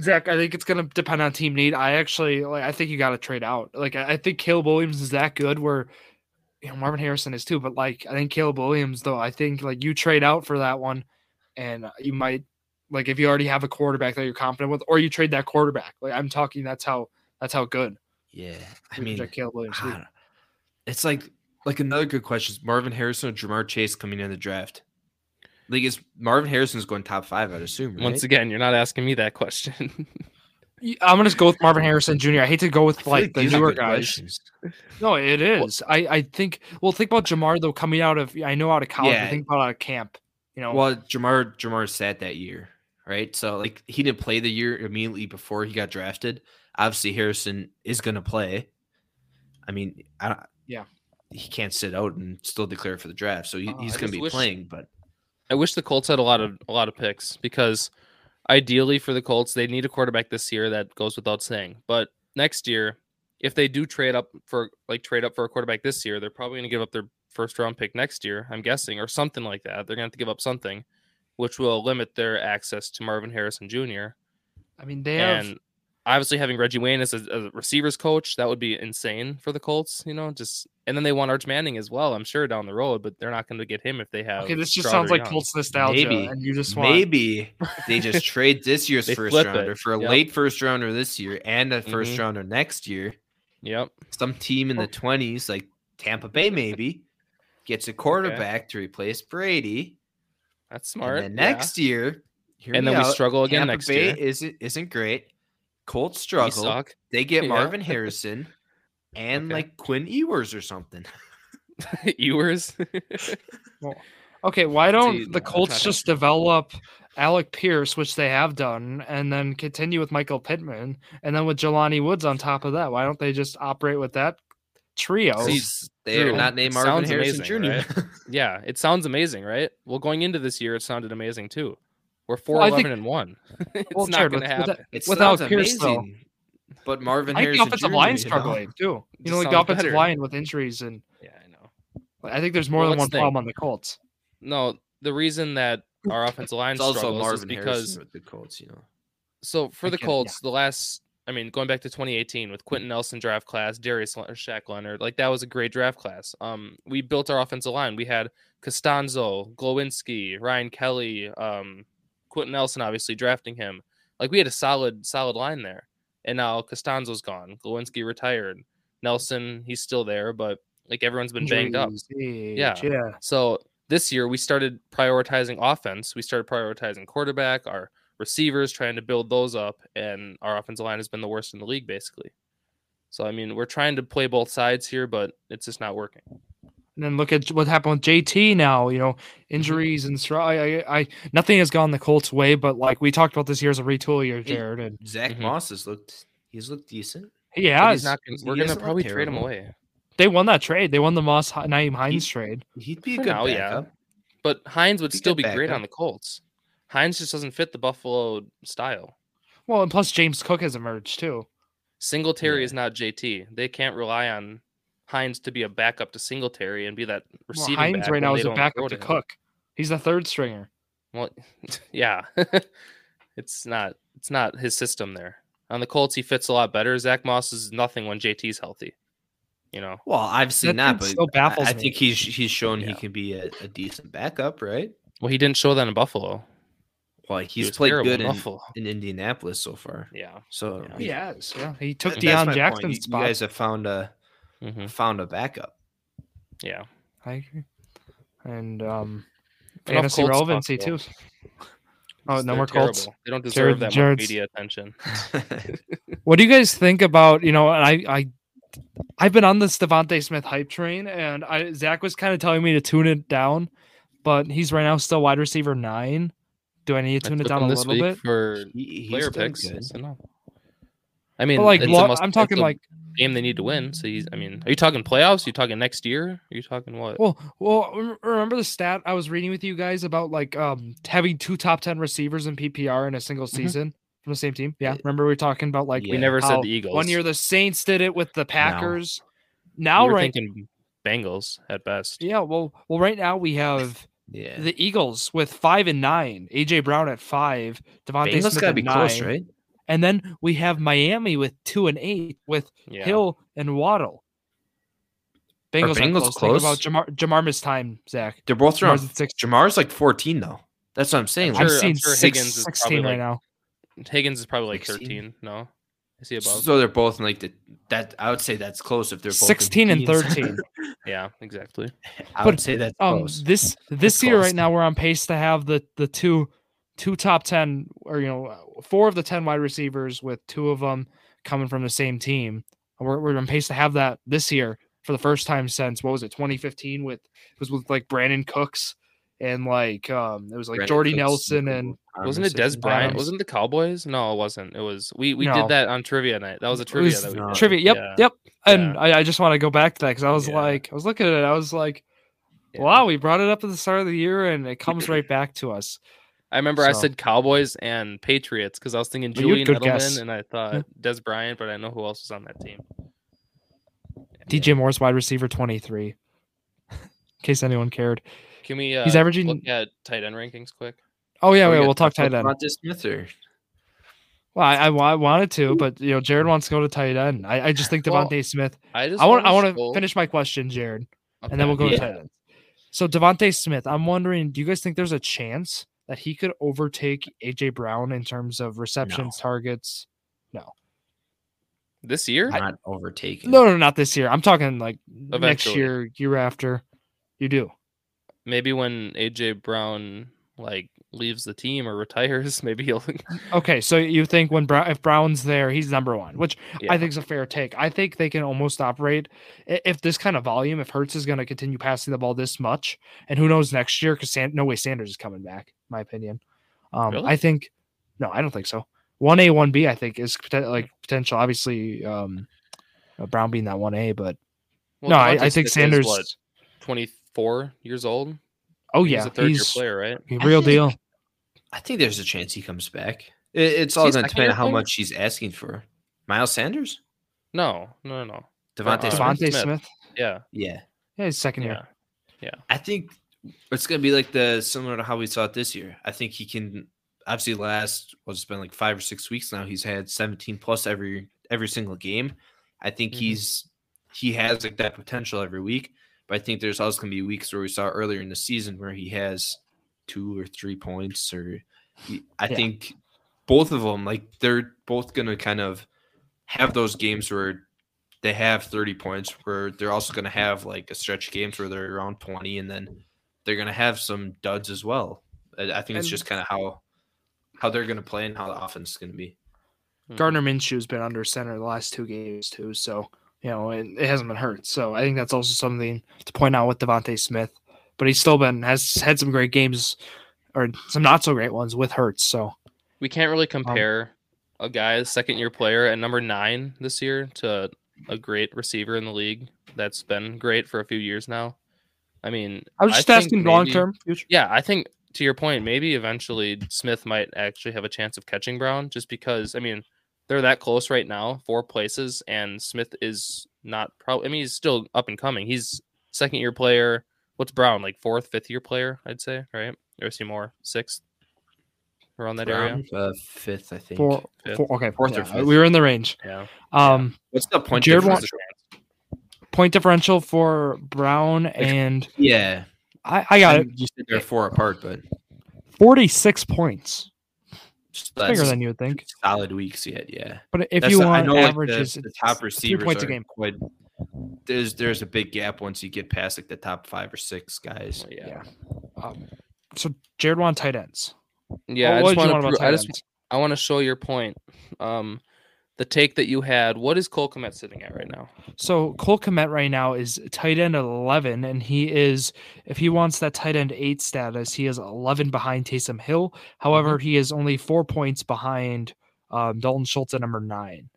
Zach, I think it's gonna depend on team need. I actually like. I think you got to trade out. Like, I I think Caleb Williams is that good. Where you know Marvin Harrison is too, but like I think Caleb Williams though. I think like you trade out for that one, and uh, you might like if you already have a quarterback that you're confident with, or you trade that quarterback. Like I'm talking, that's how that's how good.
Yeah, I mean,
project Caleb Williams.
I it's like like another good question is Marvin Harrison or Ja'Marr Chase coming in the draft. Like is Marvin Harrison's going top five? I'd assume. Right?
once again, you're not asking me that question.
Y- I'm gonna just go with Marvin Harrison Jr. I hate to go with
feel
like, the newer guys.
questions.
No, it is. I I think. Well, think about Ja'Marr though coming out of I know out of college.
Yeah.
but think about out of camp. You know,
Well, Ja'Marr Ja'Marr sat that year, right? So like he didn't play the year immediately before he got drafted. Obviously, Harrison is going to play. I mean, I don't,
Yeah.
he can't sit out and still declare for the draft, so he,
Uh,
he's
I
gonna be
wish-
playing. But
I wish the Colts had a lot of a lot of picks because ideally for the Colts they need a quarterback this year that goes without saying. But next year, if they do trade up for like trade up for a quarterback this year, they're probably going to give up their first round pick next year. I'm guessing or something like that. They're going to have to give up something, which will limit their access to Marvin Harrison Jr.
I mean they have.
And obviously having Reggie Wayne as a, a receivers coach that would be insane for the Colts. You know, just and then they want Arch Manning as well. I'm sure down the road, but they're not going to get him if they have.
Okay, this just
Stroud
sounds like
Young.
Colts nostalgia,
Maybe.
and you just want
maybe they just trade this year's first rounder
it.
for a
Yep.
late first rounder this year and a 1st
Mhm.
rounder next year.
Yep.
Some team in the twenties, like Tampa Bay, maybe gets a quarterback to replace Brady.
That's smart.
And
yeah.
then next year,
And
me
then we
out,
struggle again
Tampa
next
Bay
year.
Isn't isn't great. Colts struggle.
suck.
They get
Yeah.
Marvin Harrison and
Okay.
like Quinn Ewers or something.
Ewers.
Okay, why don't
See,
the Colts
not
just develop Alec Pierce, which they have done, and then continue with Michael Pittman, and then with Jelani Woods on top of that? Why don't they just operate with that trio?
They are not named Marvin
sounds
Harrison
amazing,
Jr.
yeah, it sounds amazing, right? Well, going into this year, it sounded amazing too. We're four
Well,
eleven
think-
and one. it's
Well,
not going to
with- with
happen.
that- Without
sounds
Pierce, though.
But Marvin
I think the
Harrison
offensive
Jr.,
line
you know?
struggling too. You
Just
know, like the
sounds
offensive
better.
line with injuries, and
yeah, I know.
I think there's more
Well,
than one
think.
problem on the Colts.
No, the reason that our offensive line
It's also
struggles is because
Harrison with the Colts, you know.
so for
I
the
get it, yeah.
Colts, the last, I mean, going back to 2018 with Quenton Nelson draft class, Darius Le- Shaq Leonard, like that was a great draft class. Um, we built our offensive line. We had Castonzo, Glowinski, Ryan Kelly, um, Quenton Nelson, obviously drafting him. Like we had a solid, solid line there. And now Castonzo's gone. Glowinski retired. Nelson, he's still there, but like everyone's been banged up.
Injuries,
Yeah.
yeah.
So this year we started prioritizing offense. We started prioritizing quarterback, our receivers, trying to build those up, and our offensive line has been the worst in the league, basically. So I mean, we're trying to play both sides here, but it's just not working.
And then look at what happened with JT now. You know, injuries and str- I, I, I, nothing has gone the Colts' way. But like we talked about this year as a retool year, Jared, and
Zach
Mhm.
Moss has looked he's looked decent.
Yeah,
he's not. Gonna,
He
we're gonna
hasn't
probably trade him away.
they won that trade. They won the Moss Nyheim Hines trade.
He'd be a
For
good
now, yeah.
backup.
But Hines would
He
still be great
back
on the Colts. Hines just doesn't fit the Buffalo style.
Well, and plus James Cook has emerged too.
Singletary
Yeah.
is not JT. They can't rely on Hines to be a backup to Singletary and be that
Well, Hines
back
right now
they
is a backup to
him.
Cook. He's the third stringer.
Well, yeah, it's not. It's not his system there. On the Colts, he fits a lot better. Zach Moss is nothing when JT's healthy. You know,
Well, I've seen
That
that, but
still
I-
baffles
I,
me.
think he's he's shown
Yeah.
he can be a, a decent backup, right?
well, he didn't show that in Buffalo.
Well, he's
was
played good
in
in,
Buffalo.
in Indianapolis so far.
Yeah.
So
Yeah.
He has. Yeah, he took
that-
Deon
my point.
Jackson's
You, you guys have found a
hmm
found a backup.
Yeah.
I agree. And um,
Enough
fantasy relevancy too. Oh, no
They're
more Colts.
They don't deserve
Jared-
that
Jared's-
much media attention.
What do you guys think about you know? And I I I've been on this DeVonta Smith hype train, and I Zach was kind of telling me to tune it down, but he's right now still wide receiver nine. Do I need to
I
tune it down a little
week
bit?
for
He-
player picks.
good.
I mean,
But like, lo-
must-
I'm talking
a
like
game they need to win. So he's. I mean, are you talking playoffs? Are you talking next year? Are you talking what?
Well, well, remember the stat I was reading with you guys about like um having two top ten receivers in PPR in a single season from the same team. Yeah, remember we were talking about like
yeah.
we never said the Eagles.
one year the Saints did it with the Packers.
we
Now,
were
right?
thinking Bengals at best.
Yeah, well, well, right now we have
Yeah,
the Eagles with five and nine, AJ Brown at five, DeVonta
Bengals
Smith
gotta be
nine,
close, right?
And then we have Miami with two and eight with
Yeah.
Hill and Waddle. Bengals, are
Bengals
close.
close?
Think about Ja'Marr, Ja'Marr missed time, Zach.
They're both around.
Ja'Marr's six.
Ja'Marr's like 14 though. That's what I'm saying.
I'm
like,
I've
sure-
seen
sure
six,
Higgins is
16 right
like-
now.
Higgins is probably like
16.
13. No, is he above?
so they're both in like the that. I would say that's close if they're both
16 and 13.
yeah, exactly.
I
But,
would say that's
Um,
close.
this this
That's
year
close.
right now we're on pace to have the the two two top ten or you know four of the ten wide receivers with two of them coming from the same team. We're we're on pace to have that this year for the first time since what was it 2015 with it was with like Brandin Cooks and like um it was like
Brandin
Jordy
Cooks,
Nelson and
Arm
Wasn't it Dez
assistant.
Bryant? Wasn't the Cowboys? No, it wasn't. It was we we
No.
did that on trivia night. That was a trivia
was
that we did.
trivia. Yep,
Yeah.
yep. And
Yeah.
I, I just want to go back to that because I was
Yeah.
like I was looking at it. I was like,
Yeah.
wow, we brought it up at the start of the year and it comes right back to us.
I remember I said Cowboys and Patriots because I was thinking
Well,
Julian Edelman
guess.
and I thought Dez Bryant, but I know who else was on that team.
DJ Moore's wide receiver 23. In case anyone cared.
Can we? Uh,
He's averaging-
look at tight end rankings quick.
Oh yeah,
Are
wait,
we
will talk tight end.
DeVonta Smith or
Well, I, I, I wanted to, but you know, Jared wants to go to tight end. I, I just think
Well,
Smith.
I just
I want I want to
scroll-
finish my question, Jared, and then we'll go
Yeah.
to tight end. So DeVonta Smith, I'm wondering, do you guys think there's a chance that he could overtake AJ Brown in terms of receptions, targets? No.
This year.
not overtaking.
No, no, not this year. I'm talking like next year, year after. You do.
Maybe when AJ Brown like leaves the team or retires, maybe he'll.
Okay, so you think when Brown, if Brown's there, he's number one, which
Yeah.
I think is a fair take. I think they can almost operate if this kind of volume, if Hurts is going to continue passing the ball this much, and who knows next year because San- no way Sanders is coming back. In My opinion. Um,
Really?
I think no, I don't think so. One A, one B, I think is poten- like potential. Obviously, um, uh, Brown being that one A, but
Well,
no, I, I think
Smith
Sanders.
what, 24 years old.
oh yeah,
He's
yeah,
a third year
he's
player, right?
a
I
real
think-
deal.
I think there's a chance he comes back. It, it's all going to depend on how much he's asking for. Miles Sanders,
No, no, no, no.
DeVonta
Uh,
Smith.
DeVonta
Smith.
Smith.
Yeah,
Yeah,
Yeah, he's second year.
yeah.
I think it's going to be like the similar to how we saw it this year. I think he can obviously last. Well, it's been like five or six weeks now. He's had 17 plus every every single game. I think
Mhm.
he's he has like that potential every week. But I think there's also going to be weeks where we saw earlier in the season where he has two or three points, or he, I
Yeah.
think both of them like they're both going to kind of have those games where they have 30 points where they're also going to have like a stretch of games where they're around 20 and then they're going to have some duds as well i, I think it's just kind of how how they're going to play and how the offense is going to be
Mhm.
Gardner Minshew's been under center the last two games too, so you know it, it hasn't been hurt. So I think that's also something to point out with DeVonta Smith. But he's still been has had some great games, or some not so great ones with Hurts. So
We can't really
Um,
compare a guy, second year player at number nine this year to a great receiver in the league that's been great for a few years now. I mean,
I was just
think
asking long term future.
Yeah, I think to your point, maybe eventually Smith might actually have a chance of catching Brown just because, I mean, they're that close right now, four places, and Smith is not probably, I mean, he's still up and coming. He's second year player. What's Brown, like fourth, fifth year player, I'd say, right? Or is he more sixth around that area?
Uh, fifth, I think.
Four,
Fifth.
four, okay,
Fourth or fifth.
We were in the range.
Yeah.
Um,
What's the point
Jared
difference?
Point differential for Brown and
Yeah,
I, I got
I
it.
You said they're four apart, but
Forty six points.
just
Bigger than you would think.
solid weeks yet. Yeah,
But if
That's
you
the- I
want
know, like, the-
averages,
the,
it's
top
three
receivers
points a game.
quite. There's there's a big gap once you get past like the top five or six guys.
Well, yeah.
Yeah. Um, so Jared won tight ends.
Yeah.
What
I just want
want
to, I just,
ends?
I want to show your point. Um, the take that you had. What is Cole Kmet sitting at right now?
So Cole Kmet right now is tight end at 11, and he is, if he wants that tight end eight status, he is 11 behind Taysom Hill. However, he is only four points behind um, Dalton Schultz at number nine.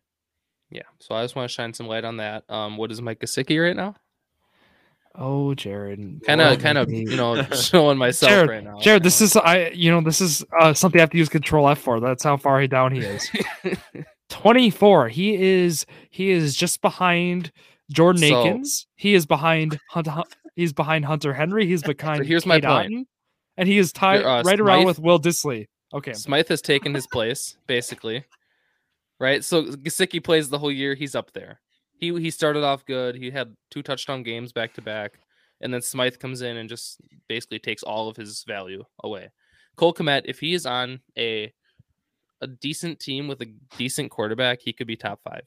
Yeah. So I just want to shine some light on that. Um, what is Mike Gesicki right now?
Oh, Jared.
Kind of, kind of, you know, showing myself
Jared,
right now.
Jared, this is I, you know, this is uh, something I have to use Control F for. That's how far down he is. 24. He is he is just behind Jordan
So-
Akins. He is behind Hunter. He's behind Hunter Henry. He's behind.
here's my point.
Otton, and he is tied
uh,
right around
Smythe-
with Will Dissly. Okay,
Smythe has taken his place, basically. Right? So Gesicki plays the whole year. He's up there. He he started off good. He had two touchdown games back to back. And then Smythe comes in and just basically takes all of his value away. Cole Kmet, if he is on a a decent team with a decent quarterback, he could be top five.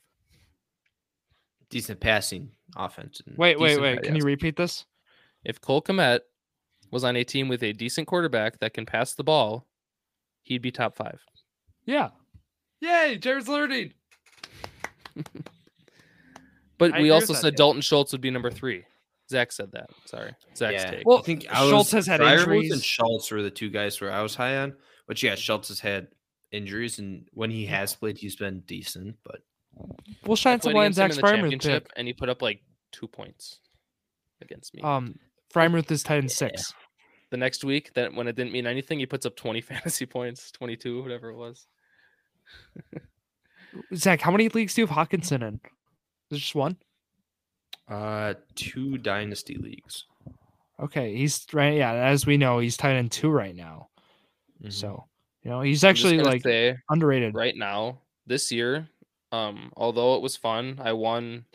Decent passing offense. and
wait, wait, wait.
guy,
Can you repeat this?
If Cole Kmet was on a team with a decent quarterback that can pass the ball, he'd be top five.
Yeah. Yay, Jared's learning.
But
I
we also
with that,
said
yeah.
Dalton Schultz would be number three. Zach said that. Sorry. Zach's
Yeah.
take.
Well,
I think I
Schultz
was,
has had
Freiermuth
injuries.
and Schultz were the two guys where I was high on. But yeah, Schultz has had injuries, and when he has played, he's been decent. But
We'll
I
shine some
played
light on
against him
Zach's
in Freiermuth
pick.
and he put up like two points against me.
Um, Freiermuth is tight end
Yeah.
six.
the next week, that when it didn't mean anything, he puts up 20 fantasy points, 22, whatever it was.
Zach, how many leagues do you have Hockenson in? Is just one?
uh, two dynasty leagues.
Okay, he's right. Yeah, as we know, he's tied in two right now.
Mhm.
So you know he's actually like
say
underrated.
right now this year, um, although it was fun, I won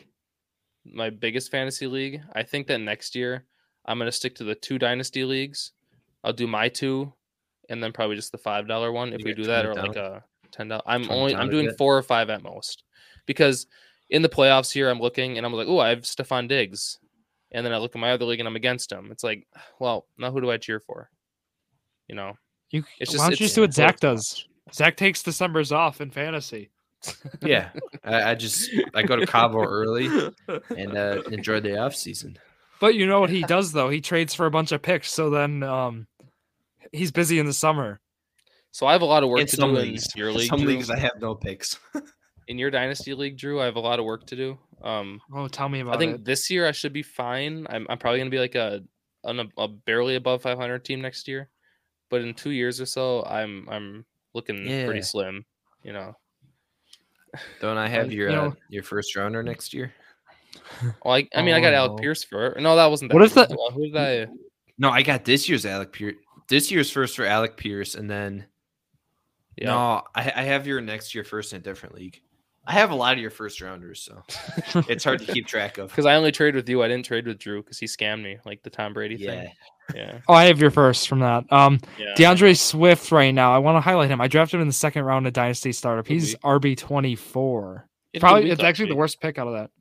my biggest fantasy league. I think that next year I'm gonna stick to the two dynasty leagues. I'll do my two, and then probably just the five dollar one if
You
we do that, or
it
like a ten dollar. I'm
Trim it
only I'm doing
bit?
four or five at most, because in the playoffs here I'm looking and I'm like, oh, I have Stefon Diggs, and then I look at my other league and I'm against him. It's like, well, now who do I cheer for? You know,
You,
it's
why don't
it's
you just do what Zach
tough to
does? Zach takes December's off in fantasy.
yeah, I, I just I go to Cabo early and uh, enjoy the off season.
But you know what he does though? He trades for a bunch of picks, so then um, he's busy in the summer.
So I have a lot of work
In
to
some
do
leagues,
in your league.
some
Drew.
leagues I have no picks.
in your dynasty league, Drew. I have a lot of work to do. Um,
Oh, tell me about it.
I think
it.
this year I should be fine. I'm, I'm probably gonna be like a, an, a barely above 500 team next year, but in two years or so, I'm I'm looking
Yeah.
pretty slim. You know.
Don't I have
you
your uh, your first rounder next year?
Well, I, I mean, I got
Oh,
Alec
no.
Pierce for no, that wasn't. That
What if
good.
the-
Well, who did I?
No, I got this year's Alec Pierce. This year's first for Alec Pierce, and then
Yeah.
no, I, I have your next year first in a different league. I have a lot of your first rounders, so it's hard to keep track of.
Because I only trade with you. I didn't trade with Drew because he scammed me, like the Tom Brady
Yeah,
thing. Yeah.
Oh, I have your first from that. Um,
Yeah.
D'Andre Swift right now. I want to highlight him. I drafted him in the second round of Dynasty Startup. He's. RB twenty four.
He had a good
Probably it's
last
actually the worst pick out of that.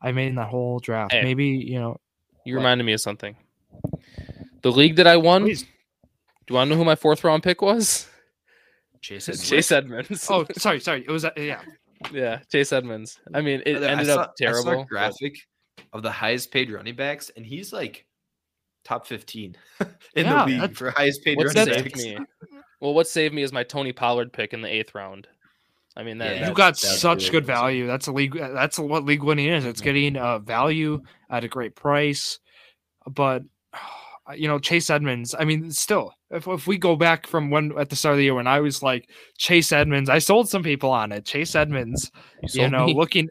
I made in that whole draft.
Hey.
Maybe you know.
You
What?
reminded me of something. The league that I won.
Please.
Do you want to know who my fourth round pick was?
Chase. Edmonds.
Chase Edmonds.
Oh, sorry, sorry. It was uh, yeah.
yeah, Chase Edmonds. I mean, it
I
ended
saw-
up
I saw a
terrible. but-
graphic of the highest paid running backs, and he's like top fifteen in
Yeah,
the league for highest paid
What
running
saved me? Well, what saved me is my Tony Pollard pick in the eighth round. I mean, that,
Yeah,
you got
that's
such
really
good
awesome.
value. That's a league. That's what league winning is. It's getting uh, value at a great price. But you know, Chase Edmonds. I mean, still, if if we go back from when at the start of the year when I was like Chase Edmonds, I sold some people on it. Chase Edmonds.
you
You know,
me.
looking.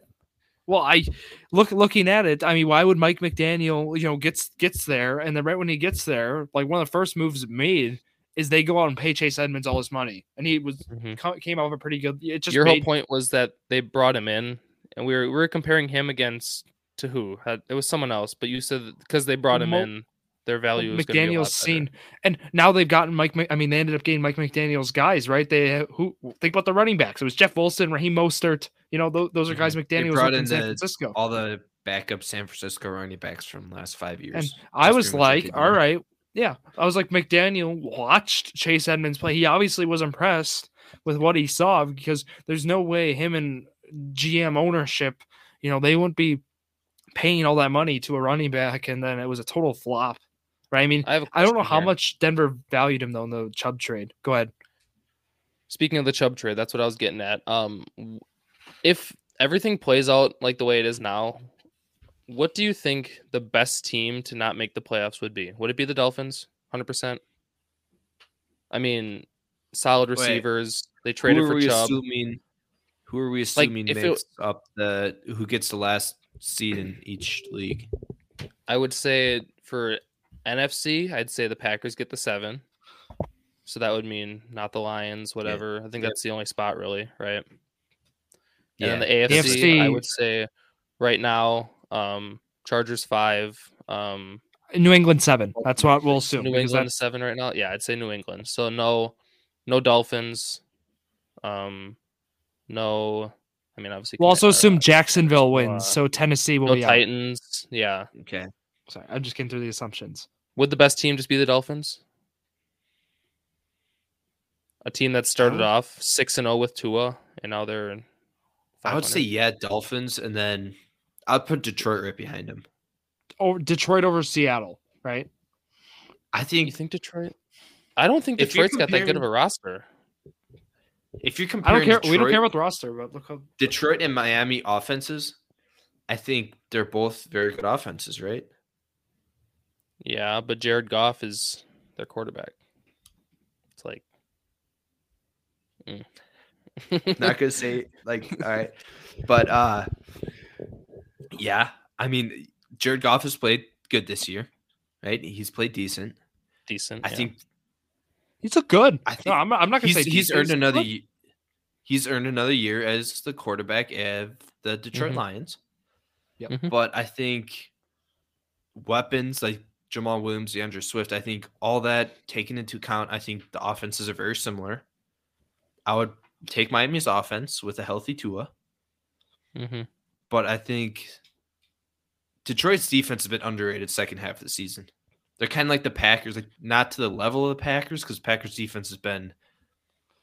Well, I look looking at it. I mean, why would Mike McDaniel, you know, gets gets there, and then right when he gets there, like one of the first moves made is they go out and pay Chase Edmonds all his money, and he was
Mhm.
came out of a pretty good. It just
Your
made,
whole point was that they brought him in, and we were we were comparing him against to who? Had- It was someone else, but you said because they brought him
Mo-
in, their value was gonna be a lot
McDaniel's seen, and now they've gotten Mike. I mean, they ended up getting Mike McDaniel's guys, right? They who think about the running backs. It was Jeff Wilson, Raheem Mostert. You know, those, those are guys
Mhm. They
McDaniel's
brought
in San Francisco.
All the backup San Francisco running backs from the last five years.
And
That's
I was
pretty much what
like, all right, yeah. I was like, McDaniel watched Chase Edmonds play. He obviously was impressed with what he saw because there's no way him and GM ownership, you know, they wouldn't be paying all that money to a running back, and then it was a total flop, right? I mean,
I have. a
I don't know how
here.
much Denver valued him though in the Chubb trade. Go ahead.
Speaking of the Chubb trade, that's what I was getting at. Um, if everything plays out like the way it is now, what do you think the best team to not make the playoffs would be? Would it be the Dolphins? Hundred percent. I mean, solid
Wait,
receivers. They traded for
we
Chubb.
assuming? Who are we assuming
if it-
up the who gets the last seed in each league?
I would say for NFC, I'd say the Packers get the seven. So that would mean not the Lions, whatever. I think
Yeah.
that's the only spot, really, right?
Yeah,
And then the AFC, I would say right now, um, Chargers five, um,
New England seven. That's what we'll assume.
New England
that's-
seven right now. Yeah, I'd say New England. So no, no Dolphins. Um, no. I mean, obviously.
We'll also
uh,
assume Jacksonville
uh,
wins, so Tennessee will
no
be out.
Titans. Yeah.
Okay.
Sorry, I'm just getting through the assumptions.
Would the best team just be the Dolphins? A team that started
would-
off six and zero with Tua, and now they're. in
I would say
oh.
yeah, Dolphins, and then I'd put Detroit right behind them.
Oh, Detroit over Seattle, right?
I think
You think Detroit? I don't think Detroit's got that good of a roster.
if you're
I don't care.
Detroit,
we don't care about the roster, but look how
Detroit and Miami offenses, I think they're both very good offenses, right?
Yeah, but Jared Goff is their quarterback. It's like. mm.
Not gonna say like all right, but uh, yeah. I mean, Jared Goff has played good this year, right? He's played decent.
decent.
I
yeah.
think
he's look good.
I think
no, I'm not, I'm not gonna
he's
say
he's earned another
look-
he's earned another year as the quarterback of the Detroit
Mhm.
Lions.
Yep.
Mhm.
But I think weapons like Jamaal Williams, D'Andre Swift, I think all that taken into account, I think the offenses are very similar. I would take Miami's offense with a healthy Tua,
Mhm.
but I think Detroit's defense has been underrated second half of the season. They're kind of like the Packers, like not to the level of the Packers, because Packers defense has been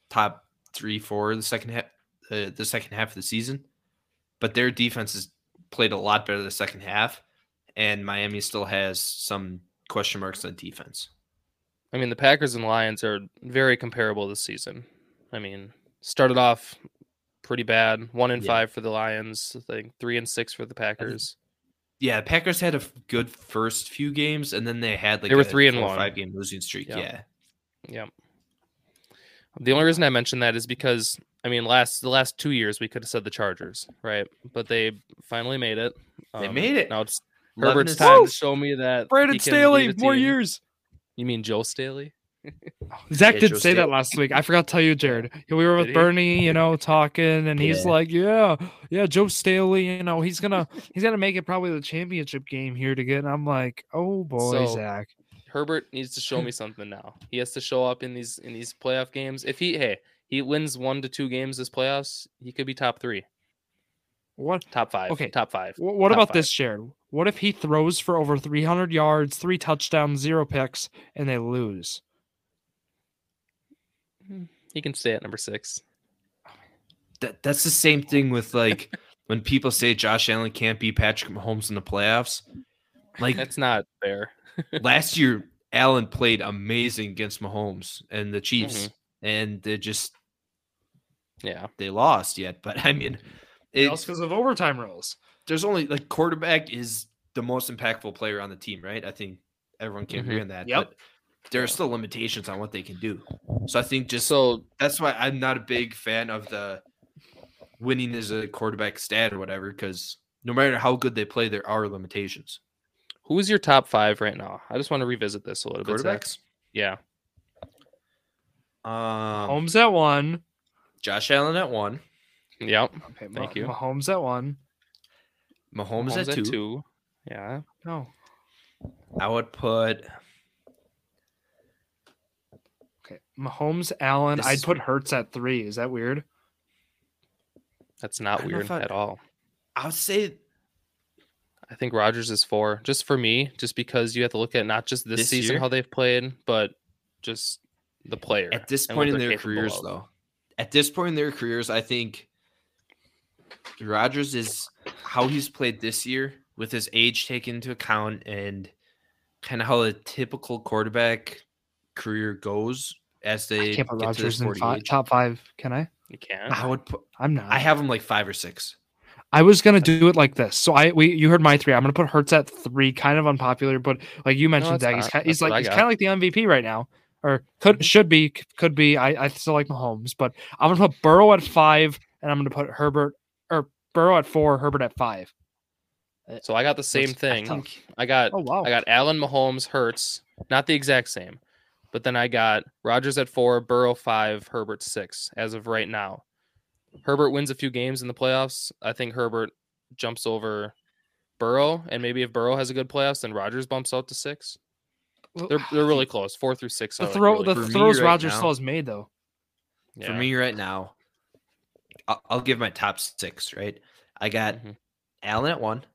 top three, four the second half, uh, the second half of the season, but their defense has played a lot better the second half, and Miami still has some question marks on defense.
I mean, the Packers and Lions are very comparable this season. I mean, started off pretty bad, one and
Yeah.
five for the Lions, I think three and six for the Packers.
Yeah, Packers had a good first few games, and then they had like
They were
a
three and one.
five game losing streak.
Yeah.
Yeah.
The only reason I mentioned that is because I mean, last the last two years we could have said the Chargers, right? But they finally made it.
They
Um,
made it.
Now it's
11
Herbert's time to show me that
Brandon
he can
Staley,
lead a
more years.
You mean Joe Staley?
Zach
Yeah,
did
Joe
say that last week. I forgot to tell you, Jared. We were with Bernie, you know, talking, and he's
Yeah.
like, "Yeah, yeah, Joe Staley, you know, he's gonna he's gonna make it probably the championship game here to get." And I'm like, "Oh boy,
So-
Zach."
Herbert needs to show me something now. He has to show up in these in these playoff games. If he hey he wins one to two games this playoffs, he could be top three,
What
top five,
Okay,
top five.
wh- what
top
about
five.
this, Jared? What if he throws for over 300 yards, three touchdowns, zero picks, and they lose?
He can stay at number six.
that that's the same thing with like when people say Josh Allen can't beat Patrick Mahomes in the playoffs. Like
That's not fair.
last year, Allen played amazing against Mahomes and the Chiefs,
Mhm.
and they just
Yeah.
they lost yet. But I mean, it's
because of overtime rules.
there's only like quarterback is the most impactful player on the team, right? I think everyone can agree on that.
Yep.
But there are still limitations on what they can do. So I think just
So
that's why I'm not a big fan of the winning as a quarterback stat or whatever, because no matter how good they play, there are limitations.
who is your top five right now? I just want to revisit this a little bit. Zach. Yeah.
Um,
Holmes at one.
Josh Allen at one,
Yep.
Okay,
Thank
Mah-
you.
Mahomes at one.
Mahomes,
Mahomes
at, two.
Yeah.
No.
I would put
Okay. Mahomes, Allen.
This
I'd put Hurts at three. Is that weird?
That's not
I don't know
weird
I-
at all.
I would say
I think Rodgers is four, just for me, just because you have to look at not just this,
This
season
year?
how they've played, but just the player.
at this point in their careers,
of.
though, at this point in their careers, I think Rodgers is how he's played this year with his age taken into account and kind of how a typical quarterback career goes as they
I can't put
get to this
in
40
fi-
age.
top five. Can I?
You can.
I would put.
I'm not.
I have him like five or six.
I was gonna do it like this. So I we you heard my three. I'm gonna put Hurts at three, kind of unpopular, but like you mentioned,
that's
Dag, he's,
fine.
ki- he's like
I
kind of like the MVP right now, or could mm-hmm. should be could be. I, I still like Mahomes, but I'm gonna put Burrow at five, and I'm gonna put Herbert or Burrow at four, Herbert at five.
Uh, so I got the same
That's
thing.
tough.
I got
Oh wow,
I got Allen, Mahomes, Hurts, not the exact same, but then I got Rodgers at four, Burrow five, Herbert six as of right now. Herbert wins a few games in the playoffs. I think Herbert jumps over Burrow, and maybe if Burrow has a good playoffs, then Rodgers bumps out to six. They're they're really close, four through six.
the
are, like, really
the throws
right
Rodgers
now-
still has made though.
Yeah.
For me right now, I'll, I'll give my top six. Right, I got
Mhm.
Allen at one,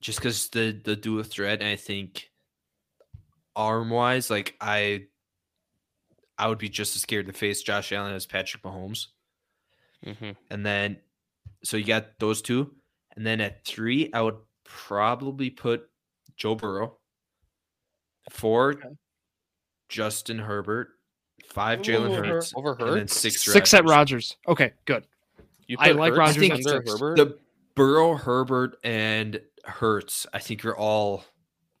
just because the the dual threat. And I think arm wise, like I, I would be just as scared to face Josh Allen as Patrick Mahomes.
Mhm.
And then, so you got those two, and then at three, I would probably put Joe Burrow. Four,
Okay.
Justin Herbert. Five, Jalen
Ooh,
Hurts.
over
and then
Hurts?
six,
Six at
Rodgers.
Rogers. Okay, good.
You
I like
Hurts
Rodgers
under. Herbert.
The Burrow, Herbert, and Hurts. I think you're all.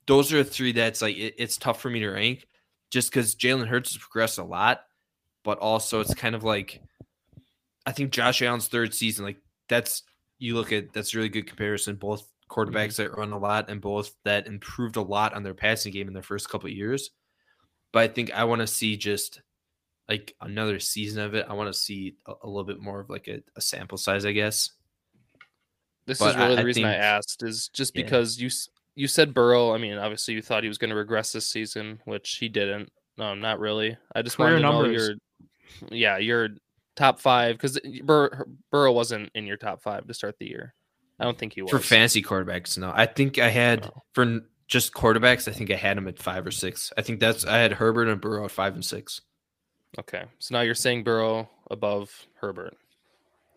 Those are the three that's like it, it's tough for me to rank, just because Jalen Hurts has progressed a lot, but also it's kind of like, I think Josh Allen's third season, like that's you look at that's a really good comparison. Both quarterbacks mm-hmm. that run a lot and both that improved a lot on their passing game in their first couple of years. But I think I want to see just like another season of it. I want to see a, a little bit more of like a, a sample size, I guess.
This
But
is really
I-
the reason I
think-
asked is just
Yeah.
because you you said Burrow. I mean, obviously you thought he was going to regress this season, which he didn't. No, not really. I just
Career
wanted to
numbers.
know your yeah your top five because Bur- Burrow wasn't in your top five to start the year. I don't think he was
For fantasy quarterbacks, no. I think I had
Oh.
for just quarterbacks. I think I had him at five or six. I think that's I had Herbert and Burrow at five and six.
Okay, so now you're saying Burrow above Herbert.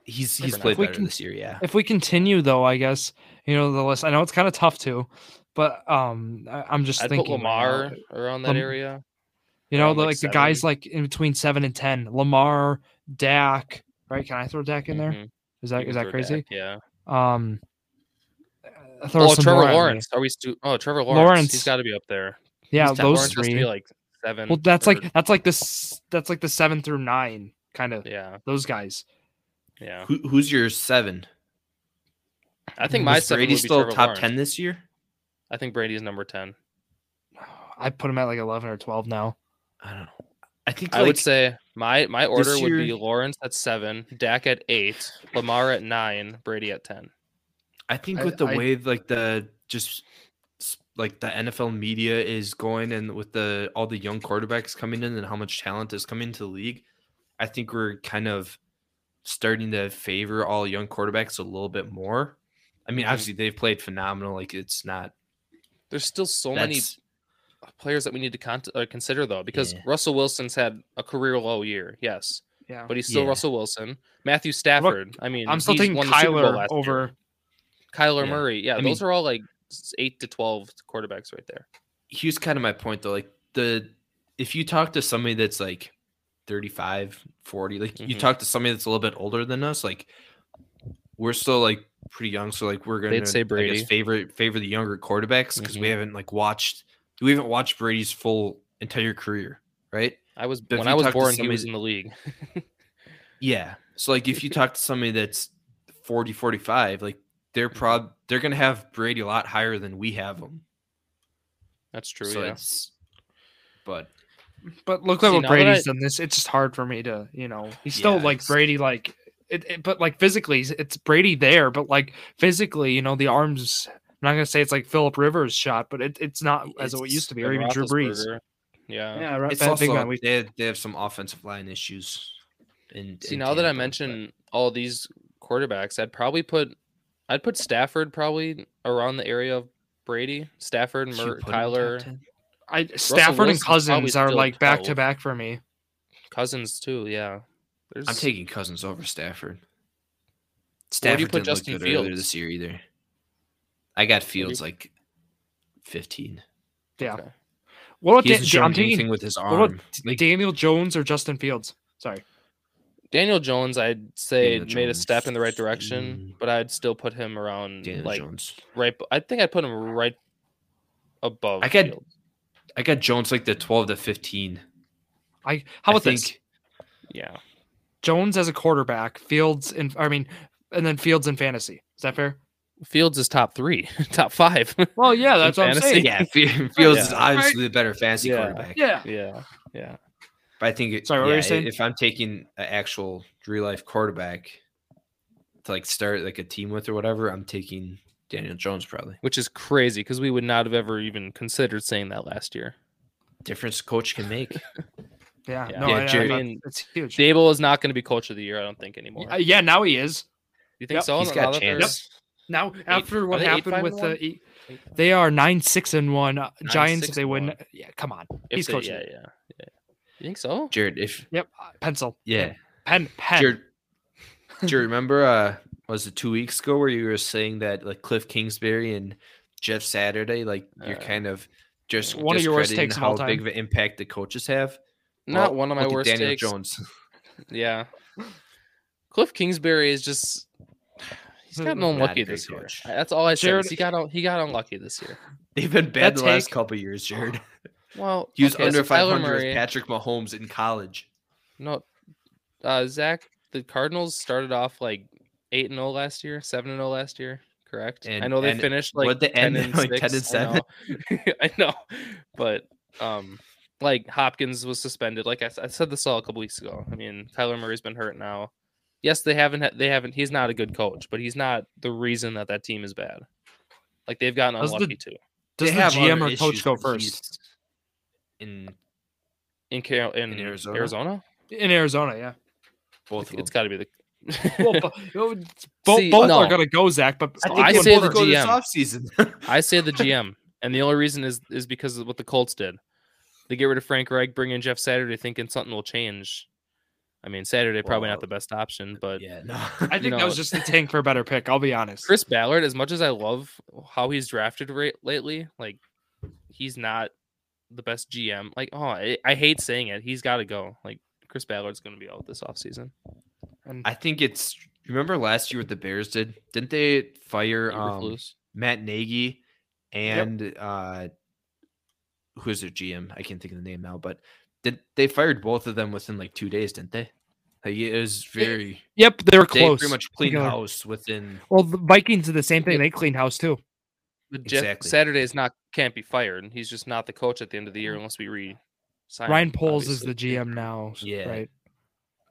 He's he's
enough.
played
If we
better
can-
this year. Yeah,
If we continue though, I guess you know the list. I know it's kind of tough to, but um, I, I'm just
I'd
thinking
put
right now,
around that
Lam-
area.
You know, the,
like,
like the guys like in between seven and ten. Lamar, Dak. Right? Can I throw Dak in there?
Mhm.
Is
You
that
can
is that
throw
crazy?
Dak, Yeah.
Um. throw
Oh,
some
Trevor
more at me.
Lawrence. Are we still? Oh, Trevor Lawrence.
Lawrence.
He's got to be up there.
Yeah,
He's top-
those
Lawrence has to
three.
be like seven.
well, that's
or-
like that's like this. That's like the seven through nine kind of
yeah,
those guys.
yeah.
Who, who's your seven?
I think my
Was
seven
Brady
would be
still
Trevor
top
Lawrence.
ten this year?
I think Brady's number ten.
I put him at like eleven or twelve now.
I don't know. I think
I
like,
would say my my order would be Lawrence at seven, Dak at eight, Lamar at nine, Brady at ten.
I think
I-
with the
I-
way like the just s- like the NFL media is going and with the all the young quarterbacks coming in and how much talent is coming to the league, I think we're kind of starting to favor all young quarterbacks a little bit more. I mean, obviously they've played phenomenal. Like it's not
There's still so many players that we need to con- uh, consider though, because
Yeah.
Russell Wilson's had a career low year, yes,
Yeah,
but he's still
Yeah.
Russell Wilson. Matthew Stafford. I mean,
I'm still
he's
taking
won the Super Bowl
Kyler
last year.
over.
Kyler
Yeah.
Murray. Yeah,
I
those
mean-
are all like s- eight to twelve quarterbacks right there.
here's kind of my point though. Like the if you talk to somebody that's like 35, 40. Like you
Mhm.
talk to somebody that's a little bit older than us, like we're still like pretty young, so like we're gonna
say
I
Brady.
guess, favorite favor the younger quarterbacks because we
Mhm.
haven't like watched we haven't watched Brady's full entire career, right?
I was
But
when I was born, he was in the league.
Yeah. So like if you talk to somebody that's 40, 45, like they're prob they're gonna have Brady a lot higher than we have him.
That's true.
so
yeah.
it's but
But look
See,
at what Brady's
I-
done. This it's just hard for me to, you know, he's still
Yeah,
like
it's-
Brady, like it, it- but like physically, it's Brady there, but like physically, you know, the arms. I'm not gonna say it's like Philip Rivers shot, but it, it's not as it used to be, or even Drew Brees.
Yeah.
Yeah, right.
it's
big
also
man. We-
they, have, they have some offensive line issues. In,
See,
in
now that I
Tampa, but-
mention all these quarterbacks, I'd probably put, I'd put Stafford probably around the area of Brady, Stafford, Mer-
put him top
Kyler,
I Stafford and Cousins are like back to back for me.
Cousins too. Yeah. There's,
I'm taking Cousins over Stafford.
Where do
Stafford
you put Justin Fields?
this year either. I got
do you-
Fields like 15.
Yeah.
Okay.
What about
He
Da-
hasn't
Da-
shown
I'm taking
anything with his
what
arm.
about D- Daniel Jones or Justin Fields? Sorry.
Daniel Jones, I'd say
Daniel
made a step in the right direction, but I'd still put him around
Daniel
like
Jones.
right. I think I'd put him right above.
I got-
Fields.
I got Jones like the 12 to 15.
I how
I
about this?
Yeah.
Jones as a quarterback, Fields in I mean, and then Fields in fantasy. Is that fair?
Fields is top three, top five.
Well, yeah, that's what I'm saying.
Yeah, Fe- Fields is obviously the better fantasy
Yeah.
quarterback.
Yeah.
yeah. Yeah.
But I think it,
Sorry, what were you saying?
if I'm taking an actual real life quarterback to like start like a team with or whatever, I'm taking Daniel Jones probably.
Which is crazy because we would not have ever even considered saying that last year.
Difference coach can make.
Yeah,
Yeah.
no,
Yeah,
I, I,
Jerry-
I, it's huge.
Daboll is not going to be coach of the year, I don't think anymore.
Uh, yeah, now he is.
you think
yep,
so?
he's
Now
got
that they're-
chance.
Now after what
they eight,
happened
five,
with the, they are nine six and one. Uh,
Nine,
Giants
six,
if they win.
one.
Yeah, come on.
if
He's
they-
coach.
Yeah, yeah, yeah. You think so?
Jared, if
Yep, uh, pencil.
yeah,
Pen, pen.
Jared, do you remember? Uh, was it two weeks ago where you were saying that like Cliff Kingsbury and Jeff Saturday, like you're
Uh,
kind of just
One of your worst
discrediting
takes of
how
time.
big of an impact the coaches have.
Not
Well,
one of my
look at
worst
Daniel
takes.
Jones.
Yeah. Cliff Kingsbury is just he's
Not
gotten
a
unlucky
great
this year.
coach.
That's all I said.
Jared-
is He got un- he got unlucky this year.
They've been bad
That
the last
take-
couple years, Jared.
Well,
He was
okay,
under
so
500
Murray-
with Patrick Mahomes in college.
No, uh, Zach, the Cardinals started off like eight and zero last year, seven and zero last year. Correct. I know they
and
finished like
what'd they
10
end,
and
like, 10
six,
and
I know. I know, but um, like Hopkins was suspended. Like I said this all a couple weeks ago. I mean, Kyler Murray's been hurt now. Yes, they haven't. had- They haven't. He's not a good coach, but he's not the reason that that team is bad. Like they've gotten
Does the-
unlucky too.
Does
They
the
have
GM or coach go first
he's In
In Carol in,
Arizona?
Arizona,
in Arizona? Yeah.
both of
it's
them.
got to be the.
Well, bo- both, both,
See,
both
no.
are gonna go, Zach. But
I
I
think
I
say the
go this
GM. I say the GM, and the only reason is is because of what the Colts did. They get rid of Frank Reich, bring in Jeff Saturday, thinking something will change. I mean, Saturday probably
Well,
not the best option, uh, but
yeah, no.
I think that was just a tank for a better pick. I'll be honest.
Chris Ballard, as much as I love how he's drafted rate lately, like he's not the best GM. Like, oh, I, I hate saying it. He's got to go. Like Chris Ballard's going to be out this offseason.
And
I think it's. Remember last year what the Bears did? Didn't they fire um, Matt Nagy and uh, who's their GM? I can't think of the name now, but did they fired both of them within like two days? Didn't they? Like, it was very.
yep, they were
They
close.
pretty much
clean
house within.
Well, the Vikings did the same thing.
Yep.
They cleaned house too.
But Jeff
Exactly.
Saturday is not can't be fired. He's just not the coach at the end of the year unless we re. sign
Ryan
him,
Poles is the GM now.
Yeah.
Right.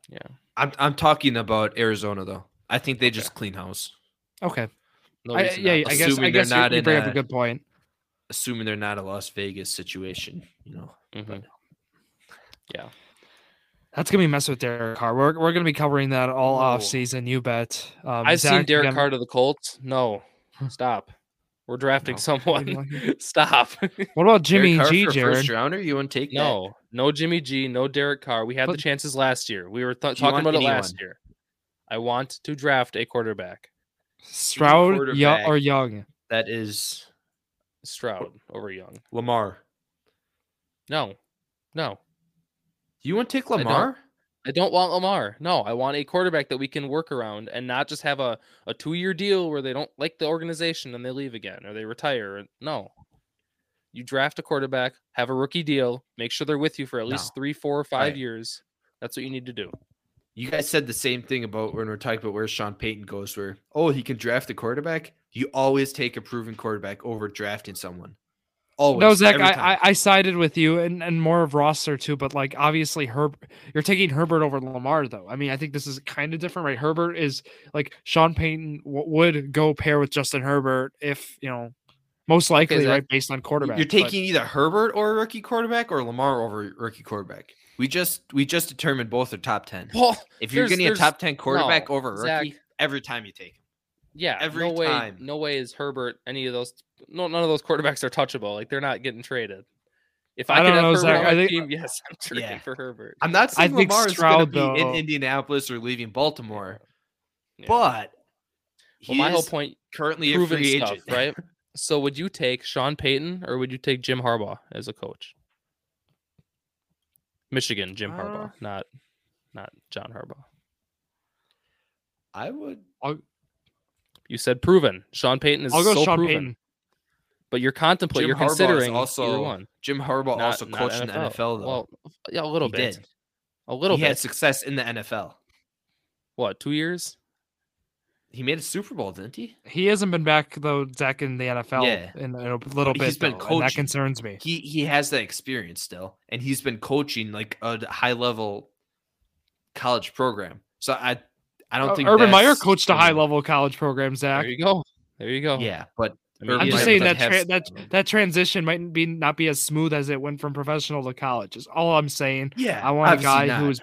Yeah.
I'm I'm talking about Arizona though. I think they just clean house,
Okay.
No
I, yeah,
not
I
to.
guess. I
Assuming they're
guess you,
not in
bring up
a-
a good point.
assuming they're not a Las Vegas situation. You know,
Mhm. Yeah.
That's gonna be messing with Derek Carr. We're, we're gonna be covering that all
No.
off season. You bet. Um,
I've seen
Zach,
Derek
again-
Carr to the Colts. No, stop. We're drafting
No.
someone. Stop.
What about Jimmy
Derek Carr
G?
for
Jared.
first rounder. You want to take that?
no, no Jimmy G, no Derek Carr. We had the chances last year. We were th- talking
want
about it last year. I want to draft a quarterback.
Stroud, Young,
quarterback.
or Young?
That is
Stroud over Young.
Lamar.
No, no.
You want to take
don't.
Lamar?
I don't want Lamar. No, I want a quarterback that we can work around and not just have a, a two year deal where they don't like the organization and they leave again or they retire. No. You draft a quarterback, have a rookie deal, make sure they're with you for at least
No.
three, four, or five
Right.
years. That's what you need to do.
You guys said the same thing about when we're talking about where Sean Payton goes, where oh he can draft a quarterback. You always take a proven quarterback over drafting someone. Always.
No, Zach, I. I, I sided with you and, and more of roster too, but like obviously Herb, you're taking Herbert over Lamar though. I mean, I think this is kind of different, right? Herbert is like Sean Payton w- would go pair with Justin Herbert if you know, most likely,
Zach,
right, based on quarterback.
You're
but-
taking either Herbert or a rookie quarterback or Lamar over rookie quarterback. We just we just determined both are top ten.
Well,
If you're getting a top ten quarterback
no,
over a
Zach.
rookie, every time you take him.
Yeah,
every
no way,
time.
no way is Herbert any of those. No, none of those quarterbacks are touchable. Like they're not getting traded. If I,
I
could
don't
have
know,
Herbert
Zach.
on
I
my
think-
team, yes, I'm trading
Yeah.
for Herbert.
I'm not
I
saying
think
Lamar is going to
Stroud,
be in Indianapolis or leaving Baltimore,
Yeah.
but
well, my whole point,
currently a
proven
free
stuff,
agent,
right? So would you take Sean Payton or would you take Jim Harbaugh as a coach? Michigan, Jim
Uh,
Harbaugh, not not John Harbaugh.
I would.
You said proven. Sean Payton is
I'll go
so
Sean
proven,
Payton.
but you're contemplating, you're
Harbaugh
considering
also
one.
Jim Harbaugh
Not-
also
not
coached in the NFL though.
Well, yeah, a little
he
bit,
did.
a little
he
bit.
had success in the NFL.
What two years?
He made a Super Bowl, didn't he?
He hasn't been back though, Zach, in the NFL
Yeah.
in, in a little bit.
he's been
though, and that concerns me.
He he has that experience still, and he's been coaching like a high level college program. So I I don't
Uh,
think
Urban Meyer coached a high level college program, Zach.
There you go. There you go.
Yeah, but
I mean,
I'm just saying that tra- that that transition might be not be as smooth as it went from professional to college. Is all I'm saying.
yeah,
I want a guy
not.
who's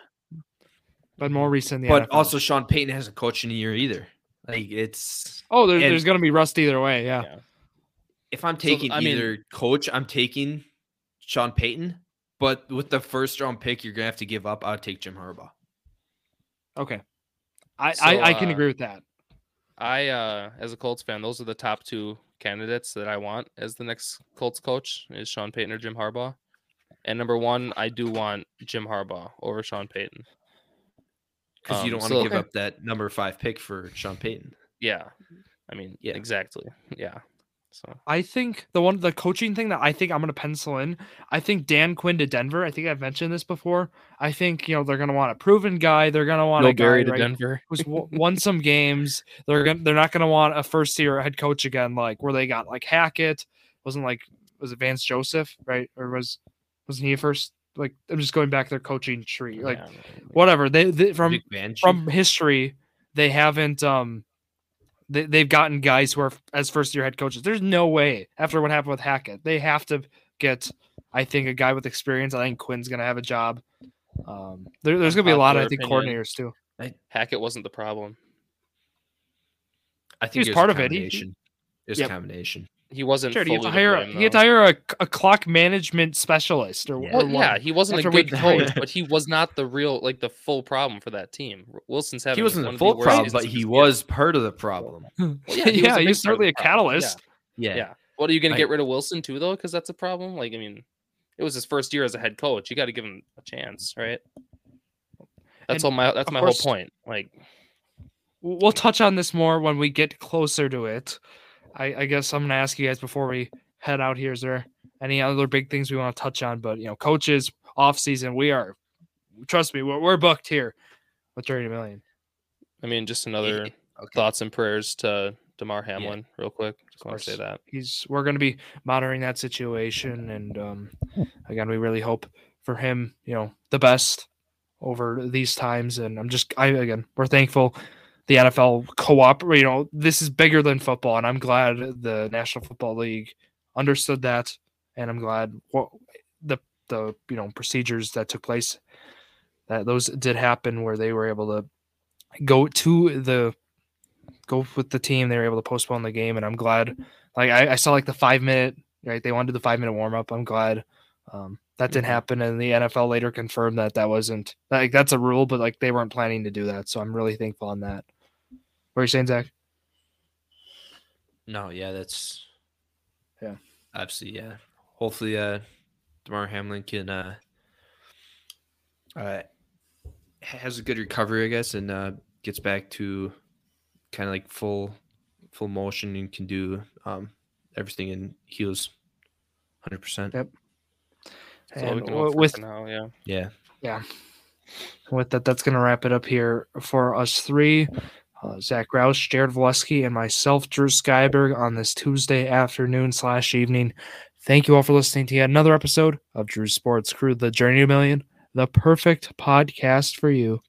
been more recent.
But
NFL.
also, Sean Payton hasn't coached in a year either. Like it's
oh, there,
and-
there's going to be rust either way. Yeah.
Yeah.
if I'm
So,
taking
I mean-
either coach, I'm taking Sean Payton. But with the first round pick, you're gonna have to give up. I'll take Jim Harbaugh.
Okay. I,
So,
I I can
uh,
agree with that.
I, uh, as a Colts fan, those are the top two candidates that I want as the next Colts coach is Sean Payton or Jim Harbaugh. And number one, I do want Jim Harbaugh over Sean Payton.
Because you
Um,
don't want
so-
to give up that number five pick for Sean Payton.
Yeah, I mean,
Yeah.
exactly. Yeah. So
I think the one the coaching thing that I think I'm going to pencil in. I think Dan Quinn to Denver. I think I've mentioned this before. I think you know they're going to want a proven guy. They're going to want
Bill
a guy
Barry to
right,
Denver.
who's won some games. They're going to they're not going to want a first year head coach again, like where they got like Hackett. Wasn't like was it Vance Joseph right or was wasn't he a first? Like I'm just going back their coaching tree. Like
Yeah.
whatever they, they from from history, they haven't um they, they've gotten guys who are as first year head coaches. There's no way after what happened with Hackett, they have to get I think a guy with experience. I think Quinn's gonna have a job. Um, there, there's gonna be a lot of I think
Unpopular
coordinators too.
Hackett wasn't the problem.
I think
was
it was
part
a
of it. He-
It was
Yep.
a combination.
He wasn't.
Sure, he had to
fully
hire a,
blame,
he had to hire a, a clock management specialist or,
Yeah.
or
Well, yeah, he wasn't
After
a good coach, but he was not the real, like the full problem for that team. Wilson's having
He wasn't the full problem, but he
his
was part of the problem.
Well,
yeah,
yeah, he was a big part of
he's certainly a
problem, yeah.
catalyst.
Yeah.
Yeah. What are you going to get rid of Wilson too, though? Because that's a problem. Like, I mean, it was his first year as a head coach. You got to give him a chance, right? That's
And,
all my. That's my
course-
whole point. Like,
We'll we'll touch on this more when we get closer to it. I, I guess I'm gonna ask you guys before we head out here. Is there any other big things we want to touch on? But you know, coaches off season, we are. Trust me, we're, we're booked here with 30 million.
I mean, just another
Okay.
thoughts and prayers to Damar Hamlin, real quick. Just want to say that.
He's we're gonna be monitoring that situation, and um, again, we really hope for him, you know, the best over these times. And I'm just, I again, we're thankful the NFL cooperate. You know, this is bigger than football, and I'm glad the National Football League understood that, and I'm glad what the the you know procedures that took place that those did happen where they were able to go to the go with the team. They were able to postpone the game, and I'm glad. Like I, I saw like the five minute right. They wanted the five minute warm up. I'm glad um, that didn't
Mhm.
happen, and the NFL later confirmed that that wasn't like that's a rule, but like they weren't planning to do that. So I'm really thankful on that. What are you saying, Zach?
No, yeah, that's
Yeah.
Obviously, yeah. Hopefully uh Damar Hamlin can uh uh, has a good recovery, I guess, and uh, gets back to kind of like full full motion and can do um, everything and heals hundred percent.
Yep.
That's all we
And
can
with
now, yeah.
Yeah.
yeah, with that, that's going to wrap it up here for us three. Uh, Zach Rouse, Jared Valeski, and myself, Drew Skyberg, on this Tuesday afternoon slash evening. Thank you all for listening to yet another episode of Drew Sports Crew, The Journey to Million, the perfect podcast for you.